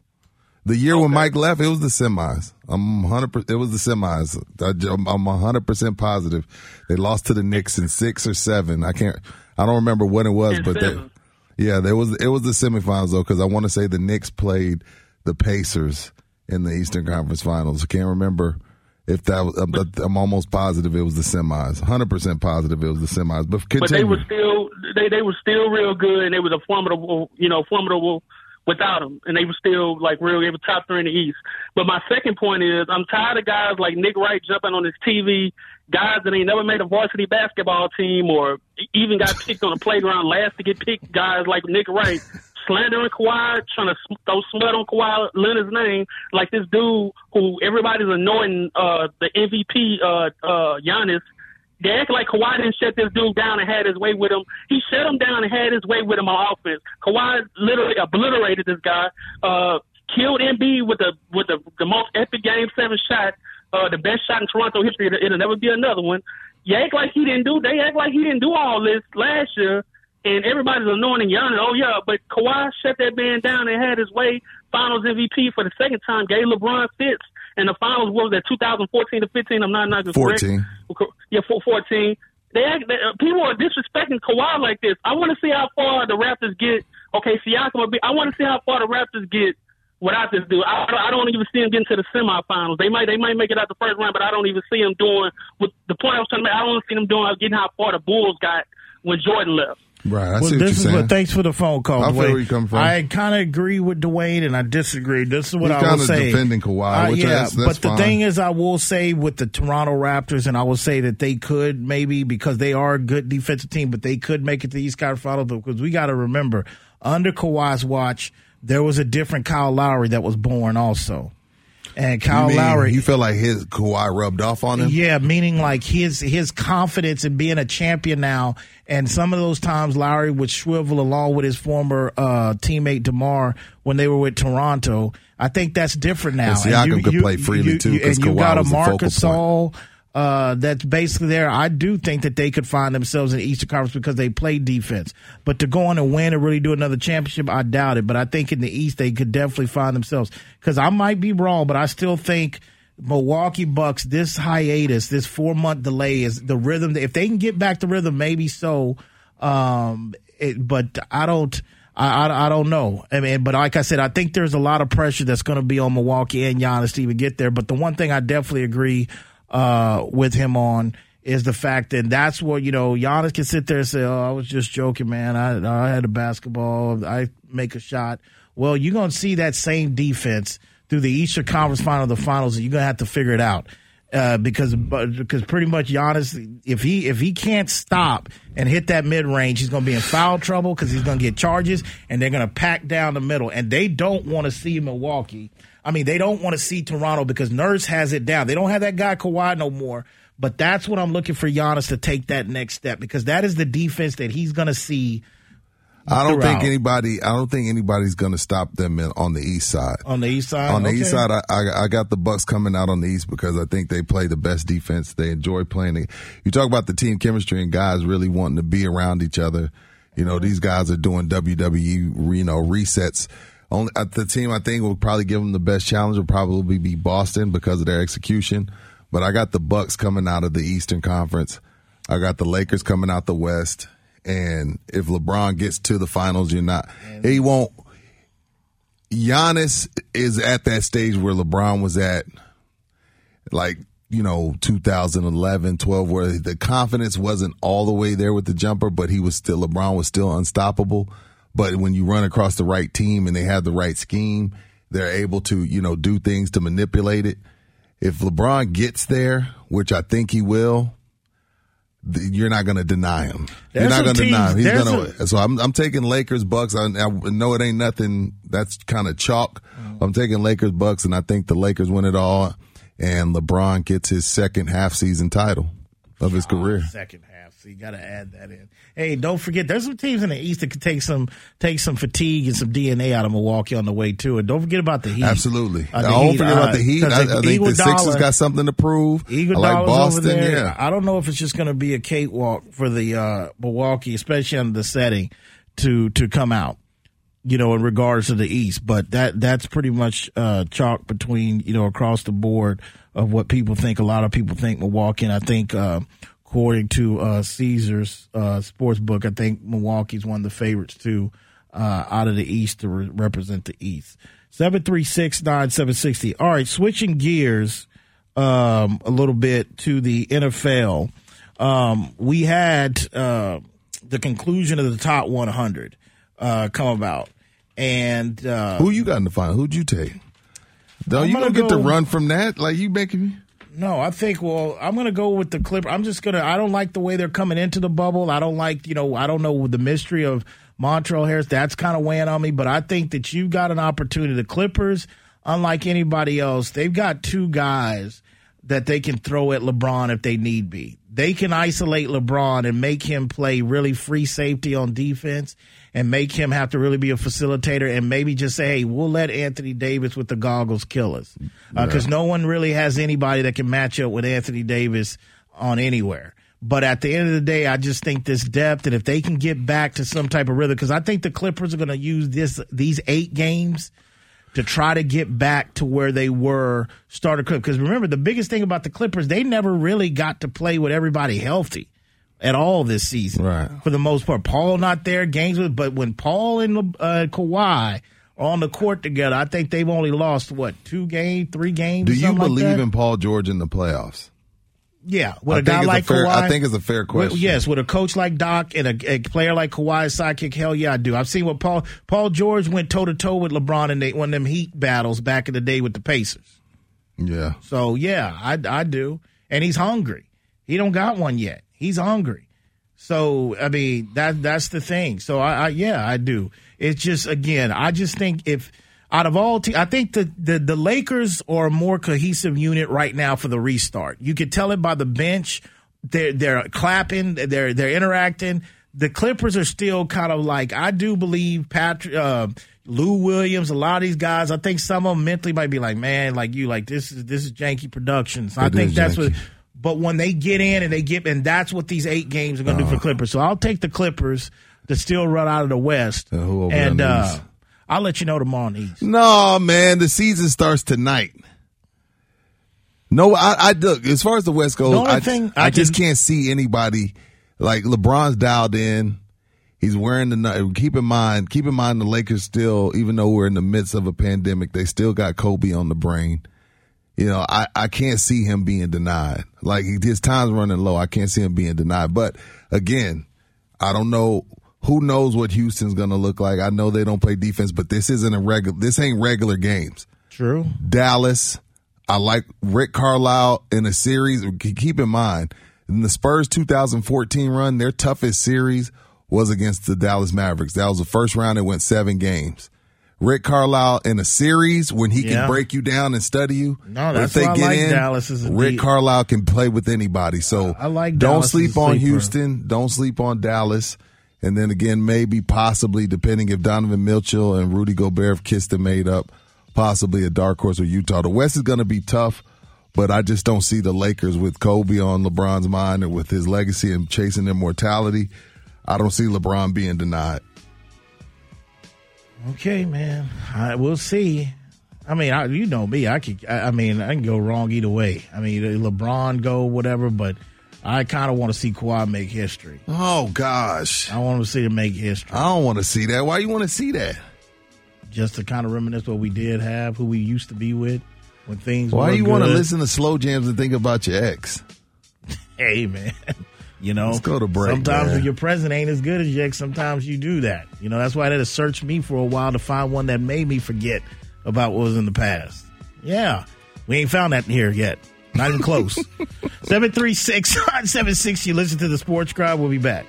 Speaker 3: The year when Mike left, it was the semis. I'm 100. It was the semis. I, I'm 100 percent positive. They lost to the Knicks in six or seven. I can't. I don't remember what it was, but they, yeah, there was. It was the semifinals though, because I want to say the Knicks played the Pacers in the Eastern Conference Finals. I can't remember if that. Was, uh, I'm, I'm almost positive it was the semis. 100 percent positive it was the semis. But continue.
Speaker 12: but they were still they they were still real good, and they was a formidable, you know, formidable without them, and they were still like real. They were top three in the East. But my second point is, I'm tired of guys like Nick Wright jumping on his TV, guys that ain't never made a varsity basketball team or even got picked on the playground last to get picked. Guys like Nick Wright. Slandering Kawhi, trying to throw smut on Kawhi Leonard's name, like this dude who everybody's anointing uh, the MVP, uh, uh, Giannis, they act like Kawhi didn't shut this dude down and had his way with him. He shut him down and had his way with him on offense. Kawhi literally obliterated this guy. Uh, killed Embiid with the with the, the most epic game seven shot, uh, the best shot in Toronto history. It'll, it'll never be another one. You act like he didn't do. They act like he didn't do all this last year, and everybody's anointing Giannis. Oh yeah, but Kawhi shut that man down and had his way. Finals MVP for the second time. Gave LeBron fits. And the finals was that 2014 to 15. I'm not not just correct.
Speaker 3: 14.
Speaker 12: Yeah, for 14. They, act, they uh, people are disrespecting Kawhi like this. I want to see how far the Raptors get. Okay, Siakam will be. I want to see how far the Raptors get without this dude. I, I don't even see them getting to the semifinals. They might they might make it out the first round, but I don't even see them doing. With the point I was trying to make, I don't see them doing getting how far the Bulls got when Jordan left.
Speaker 3: Right. I
Speaker 2: well,
Speaker 3: see
Speaker 2: this is what. Thanks for the phone call.
Speaker 3: I feel where you come from.
Speaker 2: I kind of agree with Dwayne, and I disagree. This is what
Speaker 3: He's
Speaker 2: I will
Speaker 3: kinda
Speaker 2: say.
Speaker 3: defending Kawhi,
Speaker 2: Uh, yeah,
Speaker 3: that's- that's
Speaker 2: but the
Speaker 3: fine.
Speaker 2: thing is, I will say with the Toronto Raptors, and I will say that they could maybe because they are a good defensive team, but they could make it to the East Conference Finals because we got to remember under Kawhi's watch, there was a different Kyle Lowry that was born also, and Kyle
Speaker 3: you mean,
Speaker 2: Lowry.
Speaker 3: You feel like his Kawhi rubbed off on him?
Speaker 2: Yeah, meaning like his his confidence in being a champion now, and some of those times Lowry would swivel along with his former uh, teammate Demar when they were with Toronto. I think that's different now.
Speaker 3: And Siakam could play freely, too, 'cause
Speaker 2: and you
Speaker 3: Kawhi
Speaker 2: got a
Speaker 3: was
Speaker 2: Marcus All uh, that's basically there. I do think that they could find themselves in the Eastern Conference because they play defense. But to go on and win and really do another championship, I doubt it. But I think in the East they could definitely find themselves. Because I might be wrong, but I still think Milwaukee Bucks this hiatus, this four month delay is the rhythm. If they can get back to rhythm, maybe so. Um, it, but I don't. I, I, I don't know. I mean, but like I said, I think there's a lot of pressure that's going to be on Milwaukee and Giannis to even get there. But the one thing I definitely agree uh, with him on is the fact that that's what you know. Giannis can sit there and say, "Oh, I was just joking, man. I I had a basketball. I make a shot." Well, you're to see that same defense through the Eastern Conference Final, the finals, and you're to have to figure it out. Uh, because because pretty much Giannis, if he if he can't stop and hit that mid range, he's going to be in foul trouble because he's going to get charges and they're going to pack down the middle. And they don't want to see Milwaukee. I mean, they don't want to see Toronto because Nurse has it down. They don't have that guy Kawhi no more. But that's what I'm looking for Giannis to take that next step because that is the defense that he's going to see.
Speaker 3: I don't think anybody. I don't think anybody's going to stop them in, on the east side.
Speaker 2: on the east side.
Speaker 3: on the
Speaker 2: Okay.
Speaker 3: east side, I, I I got the Bucks coming out on the east because I think they play the best defense. They enjoy playing. it. You talk about the team chemistry and guys really wanting to be around each other. You know, these guys are doing WWE, you know, resets. Only uh, the team I think will probably give them the best challenge will probably be Boston because of their execution. But I got the Bucks coming out of the Eastern Conference. I got the Lakers coming out the West. And if LeBron gets to the finals, you're not. He won't. Giannis is at that stage where LeBron was at, like, you know, 2011, 12, where the confidence wasn't all the way there with the jumper, but he was still, LeBron was still unstoppable. But when you run across the right team and they have the right scheme, they're able to, you know, do things to manipulate it. If LeBron gets there, which I think he will, you're not going to deny him.
Speaker 2: There's
Speaker 3: you're not going to deny him. He's going to. So I'm I'm taking Lakers Bucks. I, I know it ain't nothing. That's kind of chalk.
Speaker 2: Mm.
Speaker 3: I'm taking Lakers Bucks, and I think the Lakers win it all, and LeBron gets his second half season title of his career.
Speaker 2: Second half, so you got to add that in. Hey, don't forget, there's some teams in the East that could take some take some fatigue and some DNA out of Milwaukee on the way too. And don't forget about the Heat.
Speaker 3: Absolutely.
Speaker 2: Uh, the
Speaker 3: I don't
Speaker 2: Heat,
Speaker 3: forget
Speaker 2: uh,
Speaker 3: about the Heat. I, I
Speaker 2: the
Speaker 3: think the
Speaker 2: Iguodala-
Speaker 3: Sixers got something to prove. I
Speaker 2: Iguodala's
Speaker 3: like
Speaker 2: over
Speaker 3: Boston.
Speaker 2: there.
Speaker 3: Yeah.
Speaker 2: I don't know if it's just going to be a cakewalk for the uh, Milwaukee, especially under the setting, to to come out. You know, in regards to the East, but that that's pretty much uh, chalk between you know across the board of what people think. A lot of people think Milwaukee, and I think uh, according to uh, Caesar's uh, sports book, I think Milwaukee's one of the favorites too uh, out of the East to re- represent the East. Seven three six nine seven sixty. All right, switching gears um, a little bit to the NFL. Um, we had uh, the conclusion of the top 100 uh, come about, and uh,
Speaker 3: Who you got in the final? Who'd you take? Don't you
Speaker 2: gonna
Speaker 3: gonna get to
Speaker 2: go-
Speaker 3: run from that? Like you making me?
Speaker 2: No, I think well, I'm going to go with the Clipper. I'm just going to. I don't like the way they're coming into the bubble. I don't like you know. I don't know the mystery of Montrezl Harrell. That's kind of weighing on me. But I think that you've got an opportunity. The Clippers, unlike anybody else, they've got two guys that they can throw at LeBron if they need be. They can isolate LeBron and make him play really free safety on defense and make him have to really be a facilitator and maybe just say, hey, we'll let Anthony Davis with the goggles kill us. Uh, because no one really has anybody that can match up with Anthony Davis on anywhere. But at the end of the day, I just think this depth, and if they can get back to some type of rhythm, because I think the Clippers are going to use this these eight games to try to get back to where they were starter Clip. Because remember, the biggest thing about the Clippers, they never really got to play with everybody healthy at all this season.
Speaker 3: Right.
Speaker 2: For the most part, Paul not there, games with, but when Paul and uh, Kawhi are on the court together, I think they've only lost what two games, three games.
Speaker 3: Do you
Speaker 2: something like
Speaker 3: believe in Paul George in the playoffs?
Speaker 2: Yeah, with
Speaker 3: I
Speaker 2: a guy
Speaker 3: think it's a
Speaker 2: like
Speaker 3: fair-
Speaker 2: Kawhi,
Speaker 3: I think it's a fair
Speaker 2: with-
Speaker 3: question.
Speaker 2: yes, with a coach like Doc and a, a player like Kawhi's sidekick, hell yeah, I do. I've seen what Paul Paul George went toe to toe with LeBron in they, one of them Heat battles back in the day with the Pacers.
Speaker 3: Yeah.
Speaker 2: So yeah, I I do, and he's hungry. He don't got one yet. He's hungry. So I mean that that's the thing. So I, I yeah I do. It's just again I just think if out of all te- I think the, the the Lakers are a more cohesive unit right now for the restart. You could tell it by the bench. They're they're clapping. They're they're interacting. The Clippers are still kind of like I do believe Patrick. Uh, Lou Williams, a lot of these guys, I think some of them mentally might be like, man, like you, like this is this is janky productions. I think that's
Speaker 3: janky.
Speaker 2: what. But when they get in and they get, and that's what these eight games are going to
Speaker 3: Uh-huh.
Speaker 2: do for Clippers. So I'll take the Clippers to still run out of the West,
Speaker 3: And who
Speaker 2: and
Speaker 3: there in the
Speaker 2: uh? I'll let you know tomorrow East.
Speaker 3: No, man, the season starts tonight. No, I, I look as far as the West goes.
Speaker 2: The
Speaker 3: I,
Speaker 2: thing
Speaker 3: I,
Speaker 2: I
Speaker 3: just
Speaker 2: can-
Speaker 3: can't see anybody like LeBron's dialed in. He's wearing the. Keep in mind, keep in mind, the Lakers still, even though we're in the midst of a pandemic, they still got Kobe on the brain. You know, I, I can't see him being denied. Like his time's running low. I can't see him being denied. But again, I don't know. Who knows what Houston's going to look like? I know they don't play defense, but this isn't a regular. This ain't regular games.
Speaker 2: True.
Speaker 3: Dallas. I like Rick Carlisle in a series. Keep in mind, in the Spurs 2014 run, their toughest series was against the Dallas Mavericks. That was the first round. It went seven games. Rick Carlisle in a series when he
Speaker 2: Yeah.
Speaker 3: can break you down and study you.
Speaker 2: No,
Speaker 3: if
Speaker 2: that's
Speaker 3: they
Speaker 2: why I
Speaker 3: get
Speaker 2: like
Speaker 3: in,
Speaker 2: Dallas as a
Speaker 3: Rick
Speaker 2: deep-
Speaker 3: Carlisle can play with anybody. So
Speaker 2: I like
Speaker 3: don't
Speaker 2: Dallas
Speaker 3: sleep on
Speaker 2: sleeper.
Speaker 3: Houston. Don't sleep on Dallas. And then again, maybe possibly depending if Donovan Mitchell and Rudy Gobert have kissed and made up, possibly a dark horse with Utah. The West is going to be tough, but I just don't see the Lakers with Kobe on LeBron's mind and with his legacy and chasing immortality. I don't see LeBron being denied.
Speaker 2: Okay, man. I, we'll see. I mean, I, you know me. I could. I, I mean, I can go wrong either way. I mean, LeBron go whatever, but I kind of want to see Kawhi make history.
Speaker 3: Oh gosh,
Speaker 2: I want to see him make history.
Speaker 3: I don't want to see that. Why you want to see that?
Speaker 2: Just to kind of reminisce what we did have, who we used to be with when things.
Speaker 3: Why you want to listen to slow jams and think about your ex?
Speaker 2: Hey, man. You know,
Speaker 3: Let's go to break,
Speaker 2: Sometimes
Speaker 3: man.
Speaker 2: when your present ain't as good as your ex, sometimes you do that. You know, that's why they had to search me for a while to find one that made me forget about what was in the past. Yeah, we ain't found that here yet. Not even close. 736 976. You listen to the Sports Grind. We'll be back.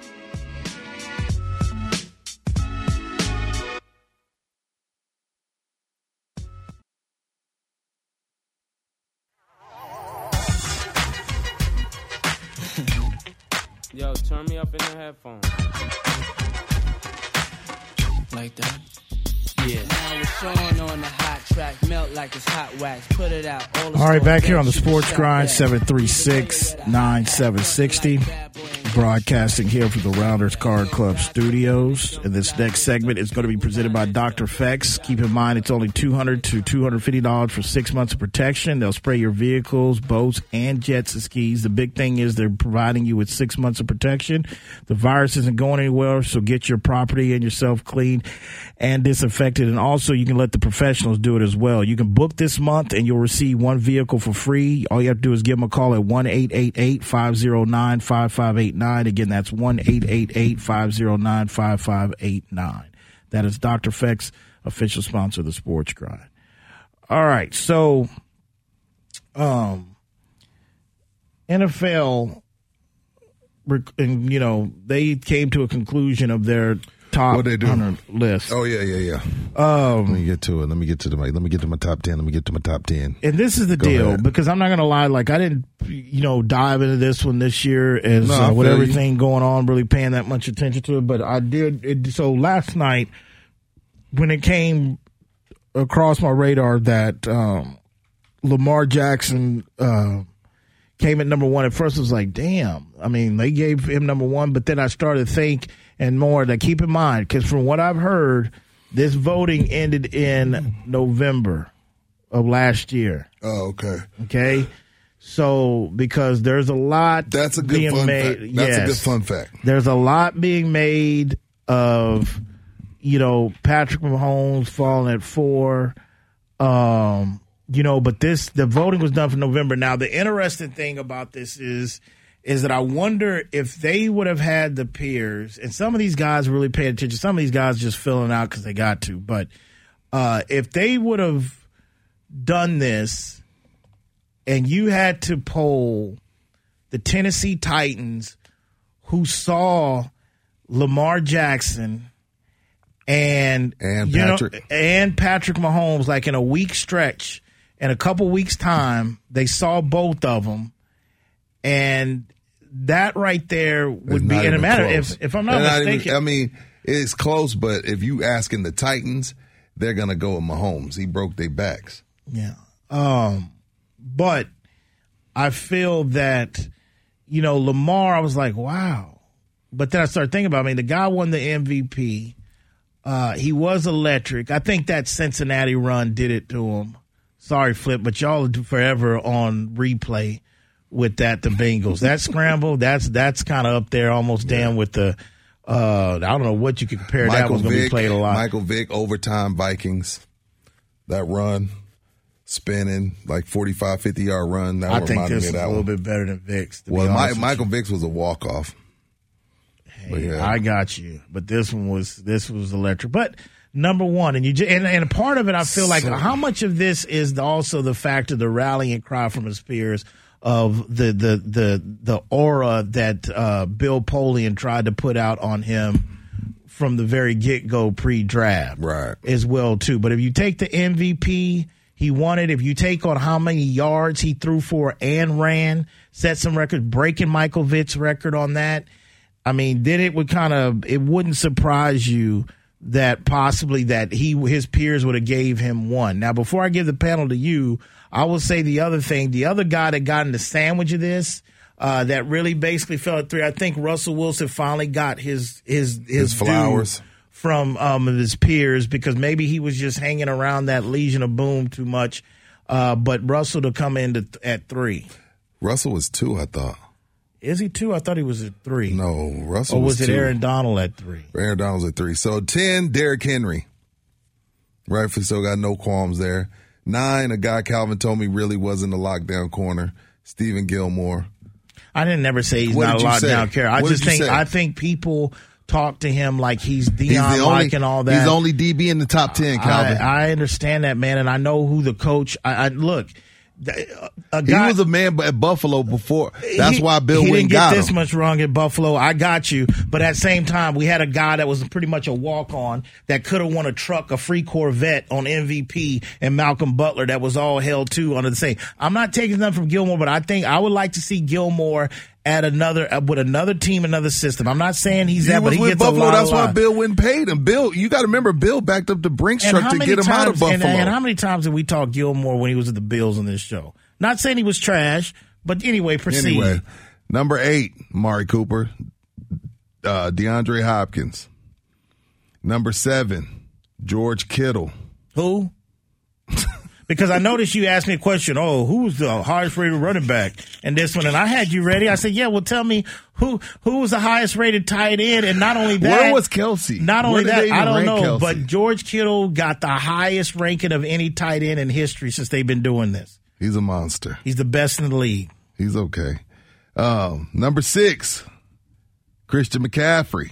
Speaker 13: Yo, turn me up in the headphones. Like that? Yeah. Now it's Sean on the hot track, melt like it's hot wax. Put it out. All,
Speaker 2: right, back here on the Sports Grind,
Speaker 13: at.
Speaker 2: 736 9760. Broadcasting here from the Rounders Card Club studios. And this next segment is going to be presented by Dr. Fex. Keep in mind, it's only 200 to $250 for six months of protection. They'll spray your vehicles, boats, and jets and skis. The big thing is they're providing you with six months of protection. The virus isn't going anywhere, so get your property and yourself clean and disinfected. And also, you can let the professionals do it as well. You can book this month and you'll receive one vehicle for free. All you have to do is give them a call at 1 888 509 5589. Again, that's 1 888 509 5589. That is Dr. Fex, official sponsor of the Sports Grind. All right, so um, NFL, you know, they came to a conclusion of their top
Speaker 3: What they do?
Speaker 2: 100 list.
Speaker 3: Oh yeah, yeah, yeah.
Speaker 2: Um,
Speaker 3: let me get to it. Let me get to the let me get to my top ten. Let me get to my top ten.
Speaker 2: And this is the
Speaker 3: Go
Speaker 2: deal
Speaker 3: ahead.
Speaker 2: because I'm not going to lie. Like I didn't, you know, dive into this one this year as
Speaker 3: No,
Speaker 2: uh, with
Speaker 3: feel you.
Speaker 2: everything going on, really paying that much attention to it. But I did. It, so last night, when it came across my radar that um, Lamar Jackson uh, came at number one. At first, I was like, damn. I mean, they gave him number one, but then I started to think and more to keep in mind because from what I've heard, this voting ended in November of last year.
Speaker 3: Oh, okay.
Speaker 2: Okay. So because there's a lot
Speaker 3: That's a good
Speaker 2: being
Speaker 3: fun
Speaker 2: made.
Speaker 3: fact. That's a
Speaker 2: yes.
Speaker 3: good fun fact.
Speaker 2: There's a lot being made of, you know, Patrick Mahomes falling at four. Um, you know, but this the voting was done for November. Now the interesting thing about this is is that I wonder if they would have had the peers, and some of these guys really paid attention. Some of these guys just filling out because they got to. But uh, if they would have done this, and you had to poll the Tennessee Titans, who saw Lamar Jackson and
Speaker 3: And
Speaker 2: you know,
Speaker 3: Patrick.
Speaker 2: and Patrick Mahomes, like in a week stretch, in a couple weeks time, they saw both of them, and that right there would be in a matter.
Speaker 3: close.
Speaker 2: If if I'm not
Speaker 3: They're even-
Speaker 2: mistaken,
Speaker 3: I mean, it's close, but if you asking the Titans, they're gonna go with Mahomes. He broke their backs.
Speaker 2: Yeah. Um, but I feel that, you know, Lamar, I was like, wow. But then I started thinking about, I mean, the guy won the MVP. Uh, he was electric. I think that Cincinnati run did it to him. Sorry, Flip, but y'all are forever on replay with that, the Bengals. That scramble, that's that's kind of up there almost damn with the, uh, I don't know what you could compare. that was going to be played a lot.
Speaker 3: Michael Vick, overtime Vikings. That run, spinning like 45, 50 yard run. That
Speaker 2: I think this
Speaker 3: me
Speaker 2: is
Speaker 3: of
Speaker 2: a little
Speaker 3: one.
Speaker 2: bit better than Vicks.
Speaker 3: Well,
Speaker 2: honest
Speaker 3: Michael Vick's was a walk off. But yeah.
Speaker 2: I got you. But this one was this was electric. But number one, and you ju- and and part of it, I feel like
Speaker 3: So-
Speaker 2: how much of this is also the fact of the rallying cry from his peers of the the the the aura that uh, Bill Polian tried to put out on him from the very get go pre draft,
Speaker 3: right?
Speaker 2: As well too. But if you take the MVP. He wanted. If you take on how many yards he threw for and ran, set some records, breaking Michael Vick's record on that. I mean, then it would kind of it wouldn't surprise you that possibly that he his peers would have gave him one. Now, before I give the panel to you, I will say the other thing. The other guy that got in the sandwich of this. Uh, that really basically fell at three. I think Russell Wilson finally got his his his,
Speaker 3: His flowers.
Speaker 2: from um, his peers because maybe he was just hanging around that Legion of Boom too much. Uh, but Russell to come in to, at three.
Speaker 3: Russell was two, I thought.
Speaker 2: Is he two? I thought he was at three.
Speaker 3: No, Russell
Speaker 2: Or was, it
Speaker 3: two.
Speaker 2: Aaron Donald at three?
Speaker 3: Aaron Donald's at three. So 10, Derrick Henry. Rightfully so, got no qualms there. Nine, a guy Calvin told me really wasn't a lockdown corner, Stephon Gilmore.
Speaker 2: I didn't never say he's
Speaker 3: What
Speaker 2: not a lockdown carrier. I
Speaker 3: What
Speaker 2: just think
Speaker 3: say?
Speaker 2: I think people talk to him like he's
Speaker 3: He's
Speaker 2: Dion
Speaker 3: the
Speaker 2: like
Speaker 3: only,
Speaker 2: and all that.
Speaker 3: he's the only DB in the top 10, Calvin.
Speaker 2: I, I understand that, man, and I know who the coach. I, I look. Th- uh, A
Speaker 3: he was a man at Buffalo before. That's
Speaker 2: he-
Speaker 3: why Bill
Speaker 2: he
Speaker 3: Wynn
Speaker 2: didn't get this
Speaker 3: him.
Speaker 2: much wrong at Buffalo. I got you, but at the same time, we had a guy that was pretty much a walk on that could have won a truck, a free Corvette on MVP, and Malcolm Butler that was all held to under the same. I'm not taking nothing from Gilmore, but I think I would like to see Gilmore at another uh, with another team, another system. I'm not saying he's
Speaker 3: He
Speaker 2: that, but he gets
Speaker 3: Buffalo.
Speaker 2: a lot.
Speaker 3: That's why. Bill went paid him. Bill, you got to remember, Bill backed up the Brinks
Speaker 2: And
Speaker 3: truck to get him out of Buffalo.
Speaker 2: And, and how many times did we talk Gilmore when he was at the Bills on this show? Not saying he was trash, but anyway, proceed.
Speaker 3: Anyway, number eight, Mari Cooper, uh, DeAndre Hopkins. Number seven, George Kittle.
Speaker 2: Who? because I noticed you asked me a question. Oh, who's the highest rated running back? in this one, and I had you ready. I said, yeah. Well, tell me who who was the highest rated tight end, and not only that,
Speaker 3: Where was Kelce?
Speaker 2: Not only that, I don't know,
Speaker 3: Kelce?
Speaker 2: but George Kittle got the highest ranking of any tight end in history since they've been doing this.
Speaker 3: He's a monster.
Speaker 2: He's the best in the league.
Speaker 3: He's okay. Um, number six, Christian McCaffrey.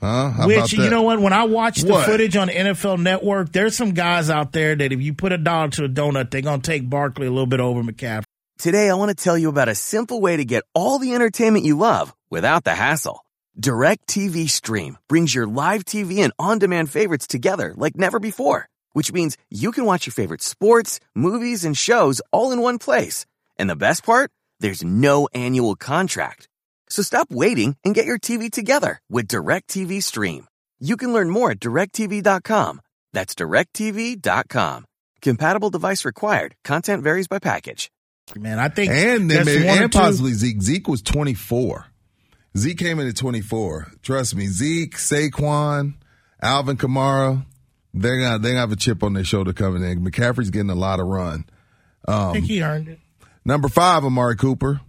Speaker 3: Huh? How
Speaker 2: Which you know what? When I watch the
Speaker 3: What?
Speaker 2: footage on NFL Network, there's some guys out there that if you put a dollar to a donut, they're gonna take Barkley a little bit over McCaffrey.
Speaker 6: Today, I want to tell you about a simple way to get all the entertainment you love without the hassle. DirecTV Stream brings your live TV and on demand favorites together like never before, which means you can watch your favorite sports, movies, and shows all in one place. And the best part? There's no annual contract. So stop waiting and get your TV together with DirecTV Stream. You can learn more at directv.com. That's directv.com. Compatible device required. Content varies by package.
Speaker 2: Man, I think
Speaker 3: and then
Speaker 2: that's
Speaker 3: maybe,
Speaker 2: one or
Speaker 3: and possibly Zeke. Zeke was 24. Zeke came in at 24. Trust me, Zeke, Saquon, Alvin Kamara, they're gonna they have a chip on their shoulder coming in. McCaffrey's getting a lot of run.
Speaker 2: I
Speaker 3: Um,
Speaker 2: think he earned it.
Speaker 3: number five, Amari Cooper,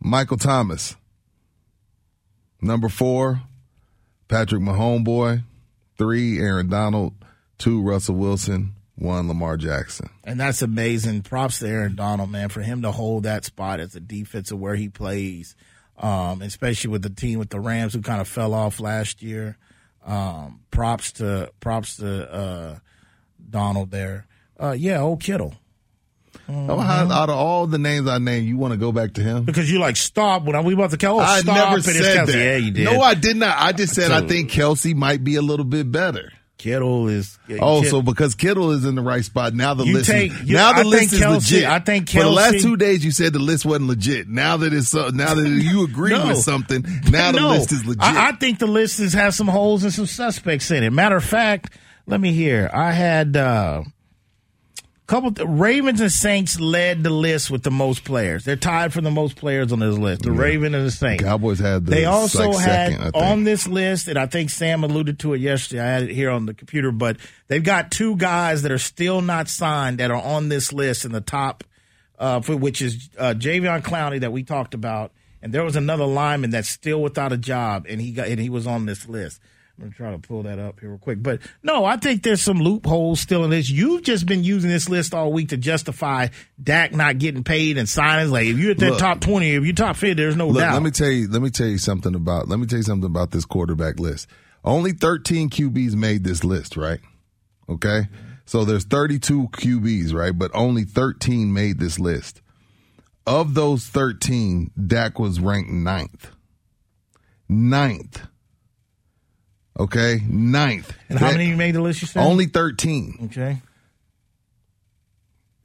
Speaker 3: Michael Thomas. Number four, Patrick Mahomeboy. Three, Aaron Donald. Two, Russell Wilson. One, Lamar Jackson.
Speaker 2: And that's amazing. Props to Aaron Donald, man, for him to hold that spot as a defensive where he plays, um, especially with the team with the Rams who kind of fell off last year. Um, props to props to uh, Donald there. Uh, yeah, old Kittle.
Speaker 3: Oh, how, out of all the names I named, you want to go back to him?
Speaker 2: Because you like stop when we about to kill. Oh,
Speaker 3: I never said that.
Speaker 2: Yeah, you did.
Speaker 3: No, I did not. I just said I
Speaker 2: So-
Speaker 3: think Kelce might be a little bit better.
Speaker 2: Kittle is.
Speaker 3: Oh,
Speaker 2: Kid-
Speaker 3: so because Kittle is in the right spot now, the
Speaker 2: You
Speaker 3: list
Speaker 2: take-
Speaker 3: is,
Speaker 2: you-
Speaker 3: now the
Speaker 2: I
Speaker 3: list is
Speaker 2: Kelce-
Speaker 3: legit.
Speaker 2: I think
Speaker 3: for the last two days you said the list wasn't legit. Now that it's uh, now that you agree
Speaker 2: No.
Speaker 3: with something, now the
Speaker 2: No.
Speaker 3: list is legit.
Speaker 2: I, I think the list is, has some holes and some suspects in it. Matter of fact, let me hear. I had uh, couple Ravens and Saints led the list with the most players. They're tied for the most players on this list. The Raven and the Saints.
Speaker 3: Cowboys had the
Speaker 2: They also
Speaker 3: like,
Speaker 2: had
Speaker 3: second,
Speaker 2: on this list, and I think Sam alluded to it yesterday. I had it here on the computer, but they've got two guys that are still not signed that are on this list in the top, uh, for which is uh, Jadeveon Clowney that we talked about, and there was another lineman that's still without a job, and he got and he was on this list. I'm gonna try to pull that up here real quick, but no, I think there's some loopholes still in this. You've just been using this list all week to justify Dak not getting paid and signings. Like if you're at that
Speaker 3: Look.
Speaker 2: top twenty, if you're top fifty, there's no
Speaker 3: Look,
Speaker 2: doubt.
Speaker 3: let me tell you. Let me tell you something about. Let me tell you something about this quarterback list. Only 13 QBs made this list, right? Okay, so there's 32 QBs, right? But only 13 made this list. Of those 13, Dak was ranked ninth. Ninth. Okay, ninth.
Speaker 2: and how
Speaker 3: That-
Speaker 2: many made the list? You said
Speaker 3: Only 13.
Speaker 2: Okay.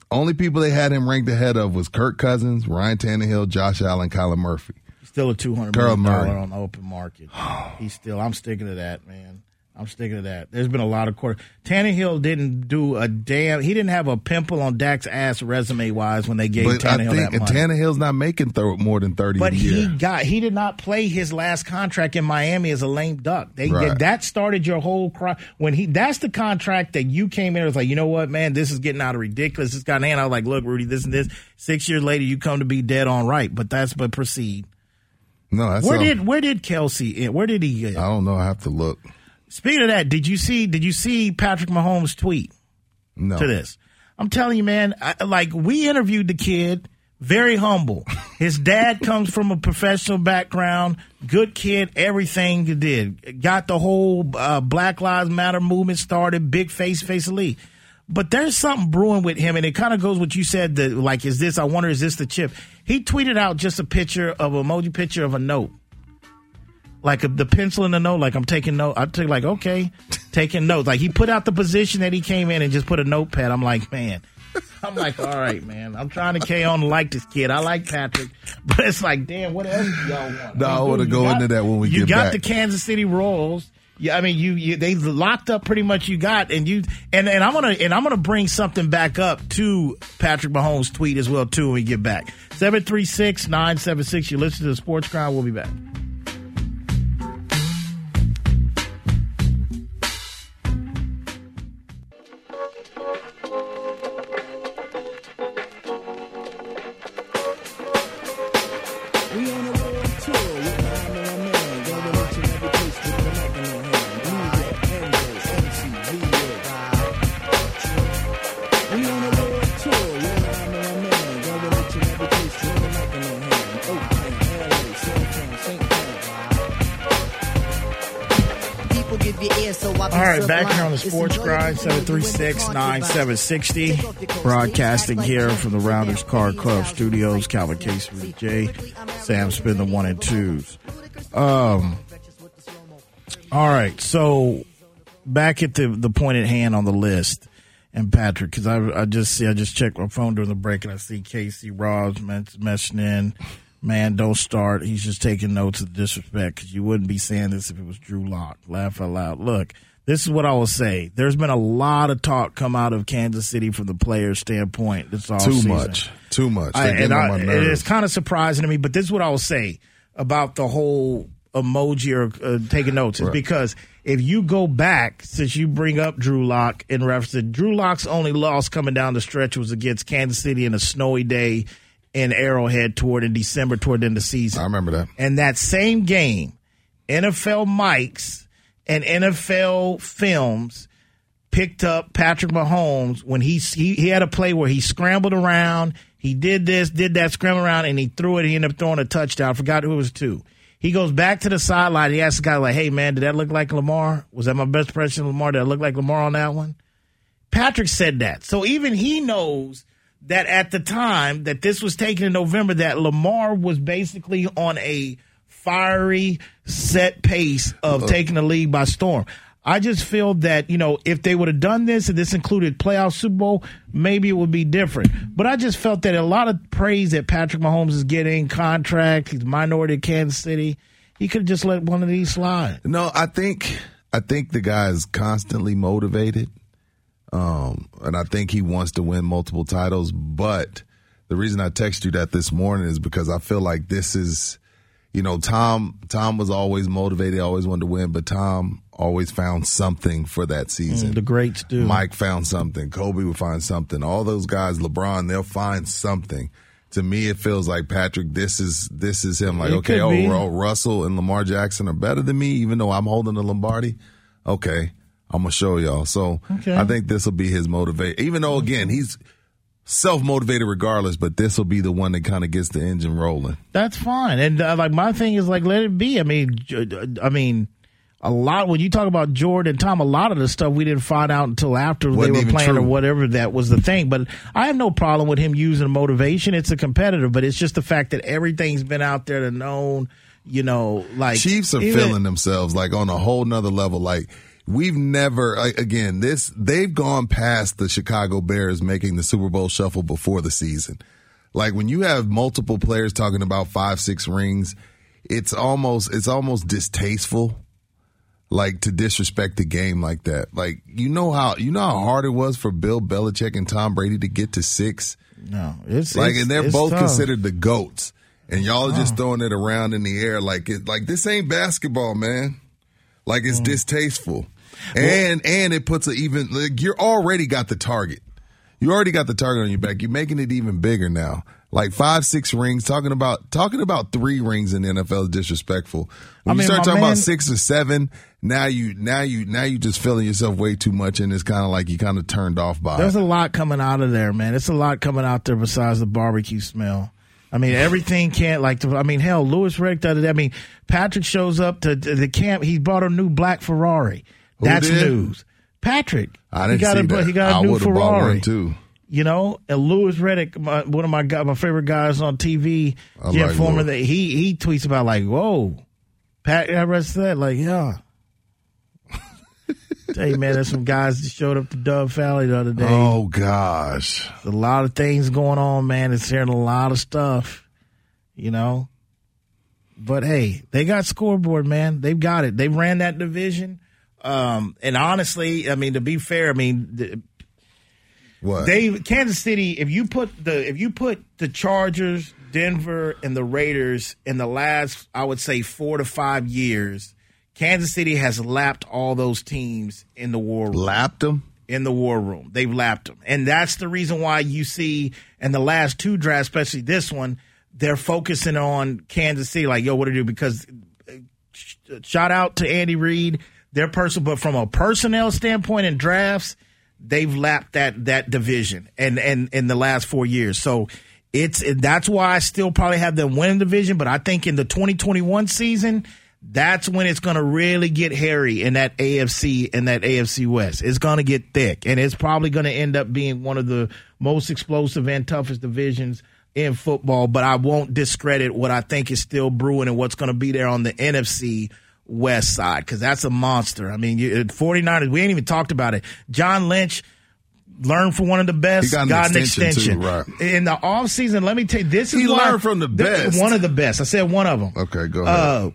Speaker 3: Only people they had him ranked ahead of was Kirk Cousins, Ryan Tannehill, Josh Allen, Kyler Murray.
Speaker 2: Still a two hundred million dollar on the open market. He's still. I'm sticking to that, man. I'm sticking to that. There's been a lot of quarter. Tannehill didn't do a damn. He didn't have a pimple on Dak's ass resume wise when they gave
Speaker 3: But I
Speaker 2: Tannehill
Speaker 3: think
Speaker 2: that
Speaker 3: and
Speaker 2: money.
Speaker 3: Tannehill's not making throw more than 30
Speaker 2: But he got he did not play his last contract in Miami as a lame duck. They
Speaker 3: Right.
Speaker 2: that started your whole cry when he that's the contract that you came in and was like, you know what, man, this is getting out of ridiculous. It's got hand. I was like, look, Rudy, this and this. Six years later, you come to be dead on right. But that's but proceed.
Speaker 3: No, that's
Speaker 2: where
Speaker 3: all-
Speaker 2: did where did Kelce? Where did he? Get?
Speaker 3: I don't know. I have to look.
Speaker 2: Speaking of that, did you see? Did you see Patrick Mahomes' tweet
Speaker 3: No.
Speaker 2: to this? I'm telling you, man. I, like we interviewed the kid, very humble. His dad comes from a professional background, good kid. Everything he did, got the whole uh, Black Lives Matter movement started. Big face, face elite. But there's something brewing with him, and it kind of goes what you said. That like, is this? I wonder, is this the chip? He tweeted out just a picture of emoji picture of a note like a, the pencil in the note, like I'm taking note. I took like okay, taking notes. Like he put out the position that he came in and just put a notepad. I'm like, man. I'm like, all right, man. I'm trying to carry on to like this kid. I like Patrick, but it's like, damn, what else do y'all want?
Speaker 3: No, I
Speaker 2: mean,
Speaker 3: wanna go
Speaker 2: got-
Speaker 3: into that when we get back.
Speaker 2: you got
Speaker 3: back.
Speaker 2: the Kansas City Royals. Yeah, I mean, you, you they locked up pretty much. You got and you and and I'm gonna and I'm gonna bring something back up to Patrick Mahomes' tweet as well too when we get back. Seven three six nine seven six. You listen to the Sports Grind. We'll be back. Back here on the Sports Grind,
Speaker 14: to know you in the
Speaker 2: 736
Speaker 14: concubine.
Speaker 2: 9760. Broadcasting here from the Rounders Car Club Studios. Calvin Case with J. Sam Spin the one and twos. Um, all right, so back at the, the point at hand on the list. And Patrick, because I, I just see, I just checked my phone during the break and I see Casey Ross mess- messing in. Man, don't start. He's just taking notes of disrespect because you wouldn't be saying this if it was Drew Lock. Laugh out loud. Look, This is what I will say. There's been a lot of talk come out of Kansas City from the players' standpoint this all
Speaker 3: Too much. Too much.
Speaker 2: I, and I,
Speaker 3: my
Speaker 2: it
Speaker 3: nerves.
Speaker 2: is kind of surprising to me, but this is what I will say about the whole emoji or uh, taking notes is
Speaker 3: Right.
Speaker 2: because if you go back, since you bring up Drew Lock in reference to Drew Lock's only loss coming down the stretch was against Kansas City in a snowy day in Arrowhead toward in December toward the end of the season. I
Speaker 3: remember that.
Speaker 2: And that same game, NFL mics and NFL films picked up Patrick Mahomes when he, he he had a play where he scrambled around, he did this, did that, scramble around, and he threw it. He ended up throwing a touchdown. I forgot who it was to. He goes back to the sideline. He asks the guy like, "Hey man, did that look like Lamar? Was that my best impression of Lamar? Did that look like Lamar on that one?" Patrick said that. So even he knows that at the time that this was taken in November, that Lamar was basically on a fiery set pace of taking the league by storm. I just feel that, you know, if they would have done this and this included playoff Super Bowl, maybe it would be different. But I just felt that a lot of praise that Patrick Mahomes is getting, contract, he's a minority of Kansas City, he could have just let one of these slide.
Speaker 3: No, I think I think the guy is constantly motivated, um, and I think he wants to win multiple titles. But the reason I text you that this morning is because I feel like this is, you know, Tom. Tom was always motivated, always wanted to win, but Tom always found something for that season.
Speaker 2: Mm, the greats do.
Speaker 3: Mike found something. Kobe would find something. All those guys, LeBron, they'll find something. To me, it feels like Patrick. This is this is him. Like,
Speaker 2: It
Speaker 3: okay,
Speaker 2: could
Speaker 3: oh, Russell and Lamar Jackson are better than me, even though I'm holding the Lombardi. Okay, I'm gonna show y'all. So
Speaker 2: Okay.
Speaker 3: I think this will be his motivation. Even though again he's self motivated regardless, but this will be the one that kind of gets the engine rolling.
Speaker 2: That's fine. And uh, like my thing is like let it be. I mean, I mean, a lot when you talk about Jordan and Tom, a lot of the stuff we didn't find out until after
Speaker 3: Wasn't
Speaker 2: they were playing
Speaker 3: true.
Speaker 2: or whatever that was the thing. But I have no problem with him using motivation. It's a competitor, but it's just the fact that everything's been out there to known. You know, like
Speaker 3: Chiefs are
Speaker 2: even-
Speaker 3: feeling themselves like on a whole nother level. Like we've never again this they've gone past the Chicago Bears making the Super Bowl shuffle before the season. Like when you have multiple players talking about five six rings, it's almost it's almost distasteful. Like to disrespect the game like that. Like you know how you know how hard it was for Bill Belichick and Tom Brady to get to six.
Speaker 2: No, it's
Speaker 3: like,
Speaker 2: it's-
Speaker 3: and they're both
Speaker 2: tough.
Speaker 3: considered the goats, and y'all are just
Speaker 2: Oh.
Speaker 3: throwing it around in the air like it. Like this ain't basketball, man. Like
Speaker 2: Mm.
Speaker 3: it's distasteful, and and it puts a even. Like you're already got the target. You already got the target on your back. You're making it even bigger now. Like five, six rings. Talking about talking about three rings in the NFL is disrespectful. When
Speaker 2: I
Speaker 3: you start talking
Speaker 2: man-
Speaker 3: about six or seven, now you now you now you just feeling yourself way too much, and it's kind of like you kind of turned off by.
Speaker 2: There's
Speaker 3: it.
Speaker 2: a lot coming out of there, man. It's a lot coming out there besides the barbecue smell. I mean, everything can't like. I mean, hell, Louis the I mean, Patrick shows up to, to the camp. He bought a new black Ferrari.
Speaker 3: Who
Speaker 2: That's
Speaker 3: did?
Speaker 2: news. Patrick.
Speaker 3: I didn't
Speaker 2: he got
Speaker 3: see
Speaker 2: a,
Speaker 3: that.
Speaker 2: He got a
Speaker 3: I
Speaker 2: new Ferrari
Speaker 3: too.
Speaker 2: You know, and Louis Riddick, my, one of my my favorite guys on TV,
Speaker 3: I
Speaker 2: Jeff
Speaker 3: like
Speaker 2: Former. That he he tweets about like, whoa, Pat. I read that like, yeah. hey man, there's some guys that showed up to Dove Valley the other day.
Speaker 3: Oh gosh,
Speaker 2: There's a lot of things going on, man. It's hearing a lot of stuff, you know. But hey, they got scoreboard, man. They've got it. They ran that division. Um, and honestly, I mean, to be fair, I mean, the,
Speaker 3: What?
Speaker 2: they Kansas City. If you put the if you put the Chargers, Denver, and the Raiders in the last, I would say four to five years, Kansas City has lapped all those teams in the war room.
Speaker 3: Lapped them
Speaker 2: in the war room. They've lapped them, and that's the reason why you see in the last two drafts, especially this one, they're focusing on Kansas City. Like, yo, what to do? Because uh, sh- shout out to Andy Reid, their person, but from a personnel standpoint in drafts, they've lapped that that division and and in the last four years. So it's that's why I still probably have them winning division. But I think in the 2021 season, that's when it's going to really get hairy in that AFC and that AFC West. It's going to get thick, and it's probably going to end up being one of the most explosive and toughest divisions in football. But I won't discredit what I think is still brewing and what's going to be there on the NFC West side because that's a monster. I mean, you, 49ers, we ain't even talked about it. John Lynch learned from one of the best,
Speaker 3: He got an extension, too, right.
Speaker 2: In the offseason, let me tell you, this is
Speaker 3: He
Speaker 2: why-
Speaker 3: learned from the
Speaker 2: th-
Speaker 3: best.
Speaker 2: One of the best. I said one of them.
Speaker 3: Okay, go ahead.
Speaker 2: Uh,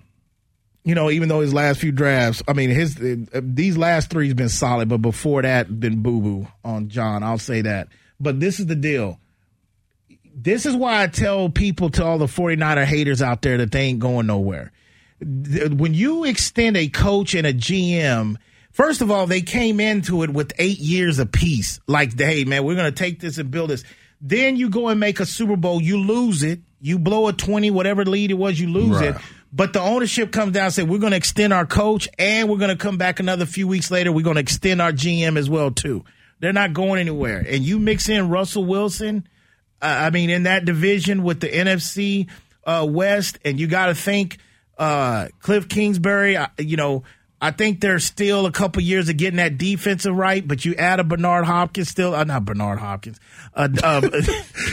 Speaker 2: you know, even though his last few drafts, I mean, his uh, these last three's been solid, but before that, been boo boo on John. I'll say that. But this is the deal. This is why I tell people, to all the 49er haters out there, that they ain't going nowhere. Th- When you extend a coach and a GM, first of all, they came into it with eight years apiece. Like, hey, man, we're going to take this and build this. Then you go and make a Super Bowl, you lose it, you blow a 20, whatever lead it was, you lose
Speaker 3: Right.
Speaker 2: it. But the ownership comes down and say, we're going to extend our coach and we're going to come back another few weeks later. We're going to extend our GM as well, too. They're not going anywhere. And you mix in Russell Wilson, uh, I mean, in that division with the NFC uh, West, and you got to think uh, Kliff Kingsbury, uh, you know, I think there's still a couple years of getting that defensive right, but you add a Bernard Hopkins still, uh, not Bernard Hopkins, uh, uh,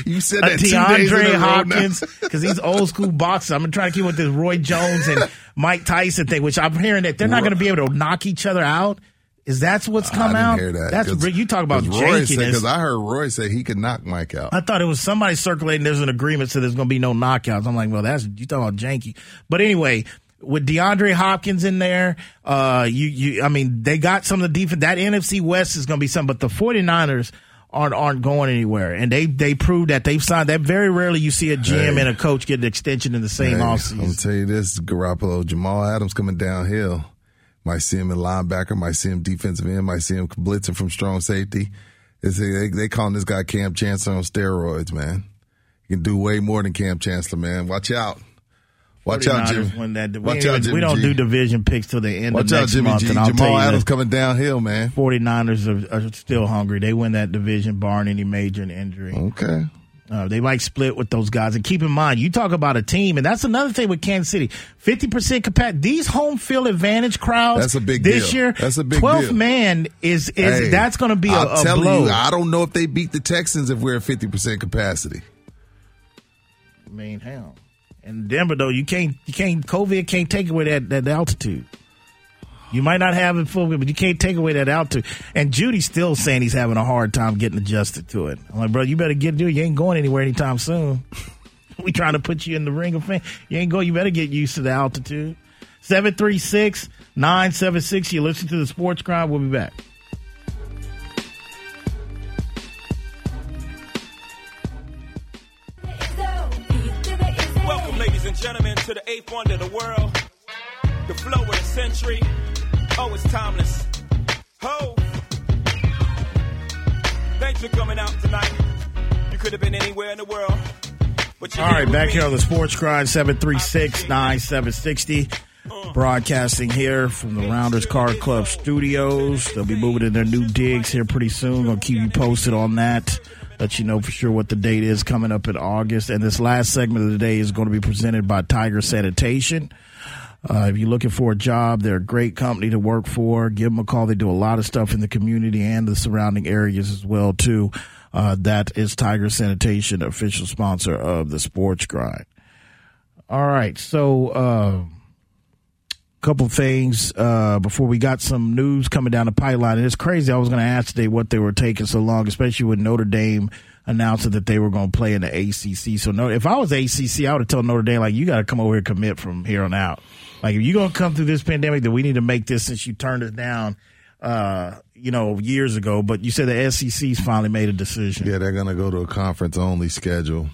Speaker 3: You said that two days in a
Speaker 2: DeAndre. Hopkins, because he's old school boxer. I'm trying to keep with this Roy Jones and Mike Tyson thing, which I'm hearing that they're not going to be able to knock each other out. Is that's what's come
Speaker 3: I
Speaker 2: out?
Speaker 3: that.
Speaker 2: That's you talk about jankiness.
Speaker 3: Because I heard Roy say he could knock Mike out.
Speaker 2: I thought it was somebody circulating. There's an agreement, so there's going to be no knockouts. I'm like, well, that's you talking about janky. But anyway, with DeAndre Hopkins in there, uh, you you, I mean, they got some of the defense. That NFC West is going to be something, but the 49ers aren't aren't going anywhere, and they they proved that they've signed. That very rarely you see a GM
Speaker 3: Hey.
Speaker 2: and a coach get an extension in the same
Speaker 3: Hey,
Speaker 2: offseason.
Speaker 3: I'm gonna tell you this: Garoppolo, Jamal Adams coming downhill. Might see him in linebacker. Might see him defensive end. Might see him blitzing from strong safety. It's, they they calling this guy Kam Chancellor on steroids, man. He can do way more than Kam Chancellor, man. Watch out. Watch out,
Speaker 2: 49ers
Speaker 3: Jimmy.
Speaker 2: win that. We,
Speaker 3: Watch out, Jimmy
Speaker 2: we don't
Speaker 3: G.
Speaker 2: do division picks till the end
Speaker 3: Watch
Speaker 2: of
Speaker 3: out,
Speaker 2: next
Speaker 3: Jimmy
Speaker 2: month,
Speaker 3: G.
Speaker 2: and I'll tell
Speaker 3: Jamal
Speaker 2: you
Speaker 3: Adams coming downhill, man.
Speaker 2: 49ers are, are still hungry. They win that division, barring any major injury.
Speaker 3: Okay.
Speaker 2: Uh, they might split with those guys. And keep in mind, you talk about a team, and that's another thing with Kansas City. 50% capacity. These home field advantage crowds.
Speaker 3: That's a big
Speaker 2: this
Speaker 3: deal.
Speaker 2: year.
Speaker 3: That's a big
Speaker 2: 12th
Speaker 3: deal.
Speaker 2: man is, is
Speaker 3: Hey,
Speaker 2: that's going to be a,
Speaker 3: I'm
Speaker 2: a
Speaker 3: telling
Speaker 2: blow.
Speaker 3: you, I don't know if they beat the Texans if we're at 50% capacity.
Speaker 2: I mean, hell. In Denver, though, you can't, you can't, COVID can't take away that, that altitude. You might not have it full, but you can't take away that altitude. And Jeudy's still saying he's having a hard time getting adjusted to it. I'm like, bro, you better get it. You ain't going anywhere anytime soon. we trying to put you in the ring of fame. You ain't going. You better get used to the altitude. 736 976. You listen to the sports grind. We'll be back.
Speaker 15: Welcome, ladies and gentlemen, to the eighth wonder of the world. The flow of the century. Oh, it's timeless. Ho! Thanks for coming out tonight. You could have been anywhere in the world.
Speaker 2: All right, back here on the Sports Grind, 736 9760. Uh-huh. Broadcasting here from the Rounders Car Club studios. They'll be moving in their new digs here pretty soon. Gonna keep you posted on that. Let you know for sure what the date is coming up in August. And this last segment of the day is going to be presented by Tiger Sanitation. Uh, if you're looking for a job, they're a great company to work for. Give them a call. They do a lot of stuff in the community and the surrounding areas as well too. Uh, that is Tiger Sanitation, official sponsor of the Sports Grind. All right, so uh, couple things uh, before we got some news coming down the pipeline. And it's crazy. I was going to ask today what they were taking so long, especially with Notre Dame announcing that they were going to play in the ACC. So no, if I was ACC, I would have told Notre Dame like, you got to come over here and commit from here on out. Like if you're going to come through this pandemic, then we need to make this since you turned it down, uh, you know, years ago. But you said the SEC's finally made a decision.
Speaker 3: Yeah, they're gonna go to a conference only schedule,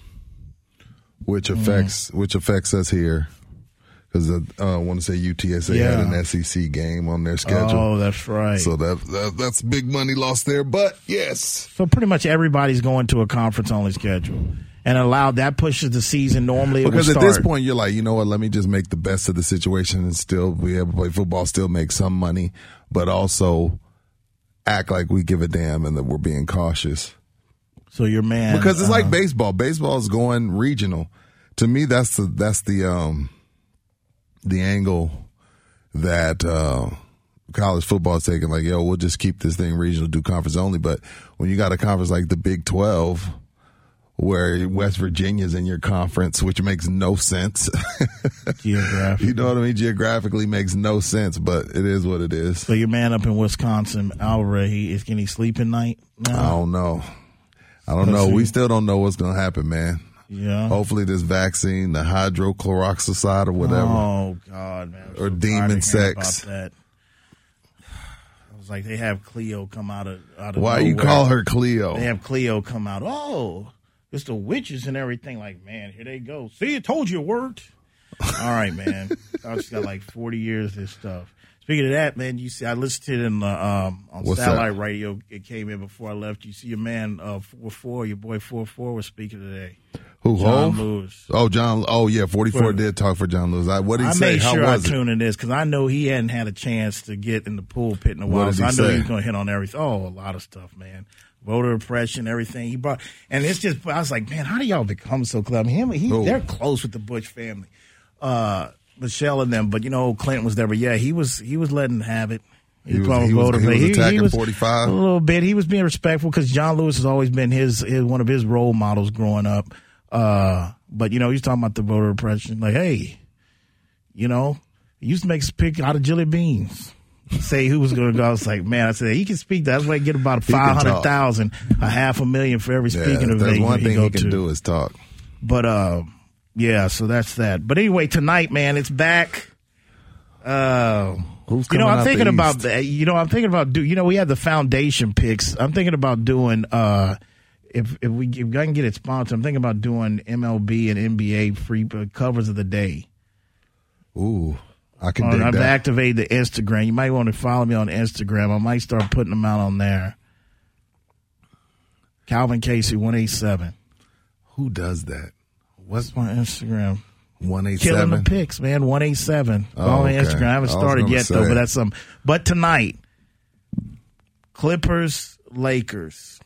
Speaker 3: which
Speaker 2: Mm-hmm.
Speaker 3: affects which affects us here. Because uh, I want to say UTSA
Speaker 2: Yeah.
Speaker 3: had an SEC game on their schedule.
Speaker 2: Oh, that's right.
Speaker 3: So that, that that's big money lost there. But yes,
Speaker 2: So pretty much everybody's going to a conference only schedule. And allowed that pushes the season normally.
Speaker 3: because at this point you're like, you know what? Let me just make the best of the situation and still be able to play football, still make some money, but also act like we give a damn and that we're being cautious.
Speaker 2: So your man
Speaker 3: because it's like
Speaker 2: uh,
Speaker 3: baseball. Baseball is going regional. To me, that's the that's the um the angle that uh college football is taking. Like, yo, we'll just keep this thing regional, do conference only. But when you got a conference like the Big Twelve, where West Virginia's in your conference, which makes no sense.
Speaker 2: Geographically.
Speaker 3: you know what I mean? Geographically makes no sense, but it is what it is.
Speaker 2: So your man up in Wisconsin, Alvarez, he is can he sleep at night?
Speaker 3: I don't know. I don't know. We still don't know what's going to happen, man.
Speaker 2: Yeah.
Speaker 3: Hopefully, this vaccine, the hydrochloroxide or whatever,
Speaker 2: Oh God, man.
Speaker 3: Or
Speaker 2: so
Speaker 3: demon sex.
Speaker 2: About that. I was like, they have Cleo come out of out of
Speaker 3: Why you call her Cleo?
Speaker 2: They have Cleo come out. Oh, it's the witches and everything. Like, man, here they go. See, I told you it worked. All right, man. I just got like forty years of this stuff. Speaking of that, man, you see, I listened to it in the, um, on
Speaker 3: What's
Speaker 2: satellite
Speaker 3: that?
Speaker 2: radio. It came in before I left. You see, your man uh, four four, your boy four four was speaking today.
Speaker 3: Who?
Speaker 2: John
Speaker 3: Hov?
Speaker 2: Lewis.
Speaker 3: Oh, John. Oh, yeah. Forty-four
Speaker 2: For-
Speaker 3: did talk for John Lewis. I, what did he
Speaker 2: I
Speaker 3: say?
Speaker 2: made
Speaker 3: How
Speaker 2: sure I
Speaker 3: it?
Speaker 2: tuned in this because I know he hadn't had a chance to get in the pulpit in a while. So I know
Speaker 3: say?
Speaker 2: he was going to hit on everything. Oh, a lot of stuff, man. Voter oppression, everything he brought, and it's just I was like, man, how do y'all become so mean, him, he, they're close with the Bush family, uh, Michelle and them. But you know, Clinton was there. But yeah, he was he was letting have it.
Speaker 3: He was-
Speaker 2: called
Speaker 3: he was- he was attacking
Speaker 2: was
Speaker 3: 45?
Speaker 2: a little bit. He was being respectful because John Lewis has always been his, his one of his role models growing up. Uh, but you know, he's talking about the voter oppression. Like, hey, you know, he used to make us pick out of jelly beans. Say who was going to go. I was like, man, I said he can speak. That's why I get about five hundred thousand, a half a million for every
Speaker 3: Yeah,
Speaker 2: speaking event
Speaker 3: one thing he can
Speaker 2: to.
Speaker 3: do is talk.
Speaker 2: But uh, yeah, so that's that. But anyway, tonight, man, it's back. Uh,
Speaker 3: Who's
Speaker 2: you know, I'm thinking about that. You know, I'm thinking about do. You know, we have the foundation picks. I'm thinking about doing. uh if if we if I can get it sponsored, I'm thinking about doing MLB and NBA free uh, covers of the day.
Speaker 3: Ooh, I can
Speaker 2: On- I've
Speaker 3: that.
Speaker 2: activated the Instagram. You might want to follow me on Instagram. I might start putting them out on there. Calvin Casey one eight seven.
Speaker 3: Who does that?
Speaker 2: What's my Instagram?
Speaker 3: One eight seven.
Speaker 2: Killing the picks, man. One eight seven.
Speaker 3: Oh,
Speaker 2: Follow
Speaker 3: okay.
Speaker 2: Instagram. I haven't started
Speaker 3: gonna
Speaker 2: yet though, but that's some. But tonight, Clippers, Lakers.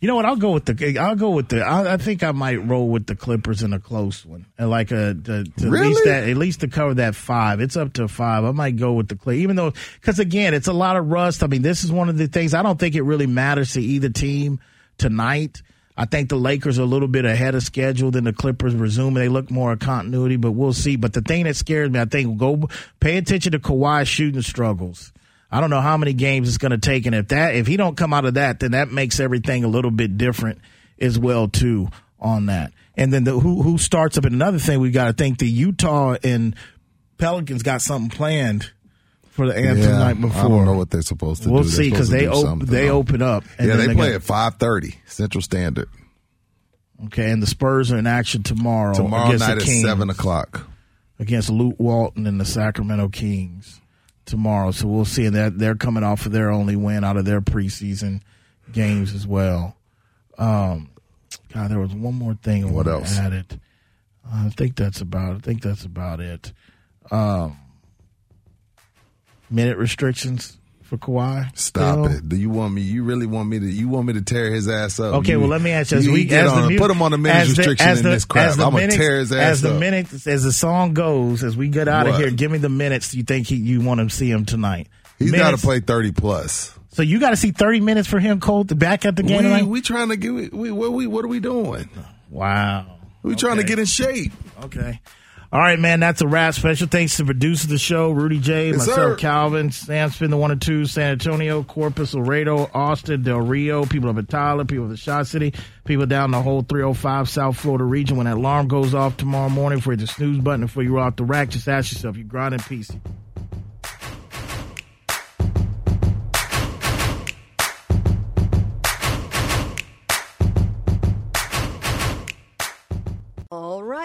Speaker 2: You know what? I'll go with the. I'll go with the. I, I think I might roll with the Clippers in a close one, and like uh, a to, to at least that at least to cover that five. It's up to five. I might go with the Clippers, even though because again, it's a lot of rust. I mean, this is one of the things I don't think it really matters to either team tonight. I think the Lakers are a little bit ahead of schedule than the Clippers resuming. They look more of continuity, but we'll see. But the thing that scares me, I think, go pay attention to Kawhi's shooting struggles. I don't know how many games it's going to take, and if that if he don't come out of that, then that makes everything a little bit different as well too on that. And then the who who starts up and another thing we got to think the Utah and Pelicans got something planned for the anthem
Speaker 3: Yeah,
Speaker 2: night before.
Speaker 3: I don't know what they're supposed to do.
Speaker 2: We'll
Speaker 3: do. They're
Speaker 2: see because they op- they open up.
Speaker 3: yeah,
Speaker 2: then
Speaker 3: they play
Speaker 2: got-
Speaker 3: at five thirty Central Standard
Speaker 2: Okay, and the Spurs are in action tomorrow.
Speaker 3: tomorrow night at seven o'clock.
Speaker 2: against Luke Walton and the Sacramento Kings tomorrow. So we'll see. And that they're coming off of their only win out of their preseason games as well. Um, God, there was one more thing. I
Speaker 3: What else?
Speaker 2: It. I think that's about. I think that's about it. Um, minute restrictions for Kawhi.
Speaker 3: Stop
Speaker 2: still?
Speaker 3: it! Do you want me? You really want me to? You want me to tear his ass up?
Speaker 2: Okay,
Speaker 3: You-
Speaker 2: well, let me ask you: as
Speaker 3: you
Speaker 2: we
Speaker 3: get
Speaker 2: as
Speaker 3: on,
Speaker 2: the
Speaker 3: put him on the minutes
Speaker 2: as the-
Speaker 3: restriction
Speaker 2: as
Speaker 3: in
Speaker 2: the-
Speaker 3: this crap.
Speaker 2: as the
Speaker 3: I'm gonna tear his ass
Speaker 2: as the
Speaker 3: up.
Speaker 2: minutes as the song goes. As we get out of here, give me the minutes you think he, you want to see him tonight.
Speaker 3: He's got to play thirty plus.
Speaker 2: So you got to see thirty minutes for him, Colt, back at the game
Speaker 3: We, we trying to get. We, what we what are we doing?
Speaker 2: Wow.
Speaker 3: We trying to get in shape.
Speaker 2: Okay. All right, man. That's a wrap. Special thanks to producer of the show, Rudy J,
Speaker 3: Yes,
Speaker 2: myself,
Speaker 3: sir.
Speaker 2: Calvin, Sam Spin, the one and two, San Antonio, Corpus, Laredo, Austin, Del Rio, people up in Tyler, people of the Shot City, people down the whole 305 South Florida region. When that alarm goes off tomorrow morning for the snooze button before you roll out the rack, just ask yourself, you grind in peace.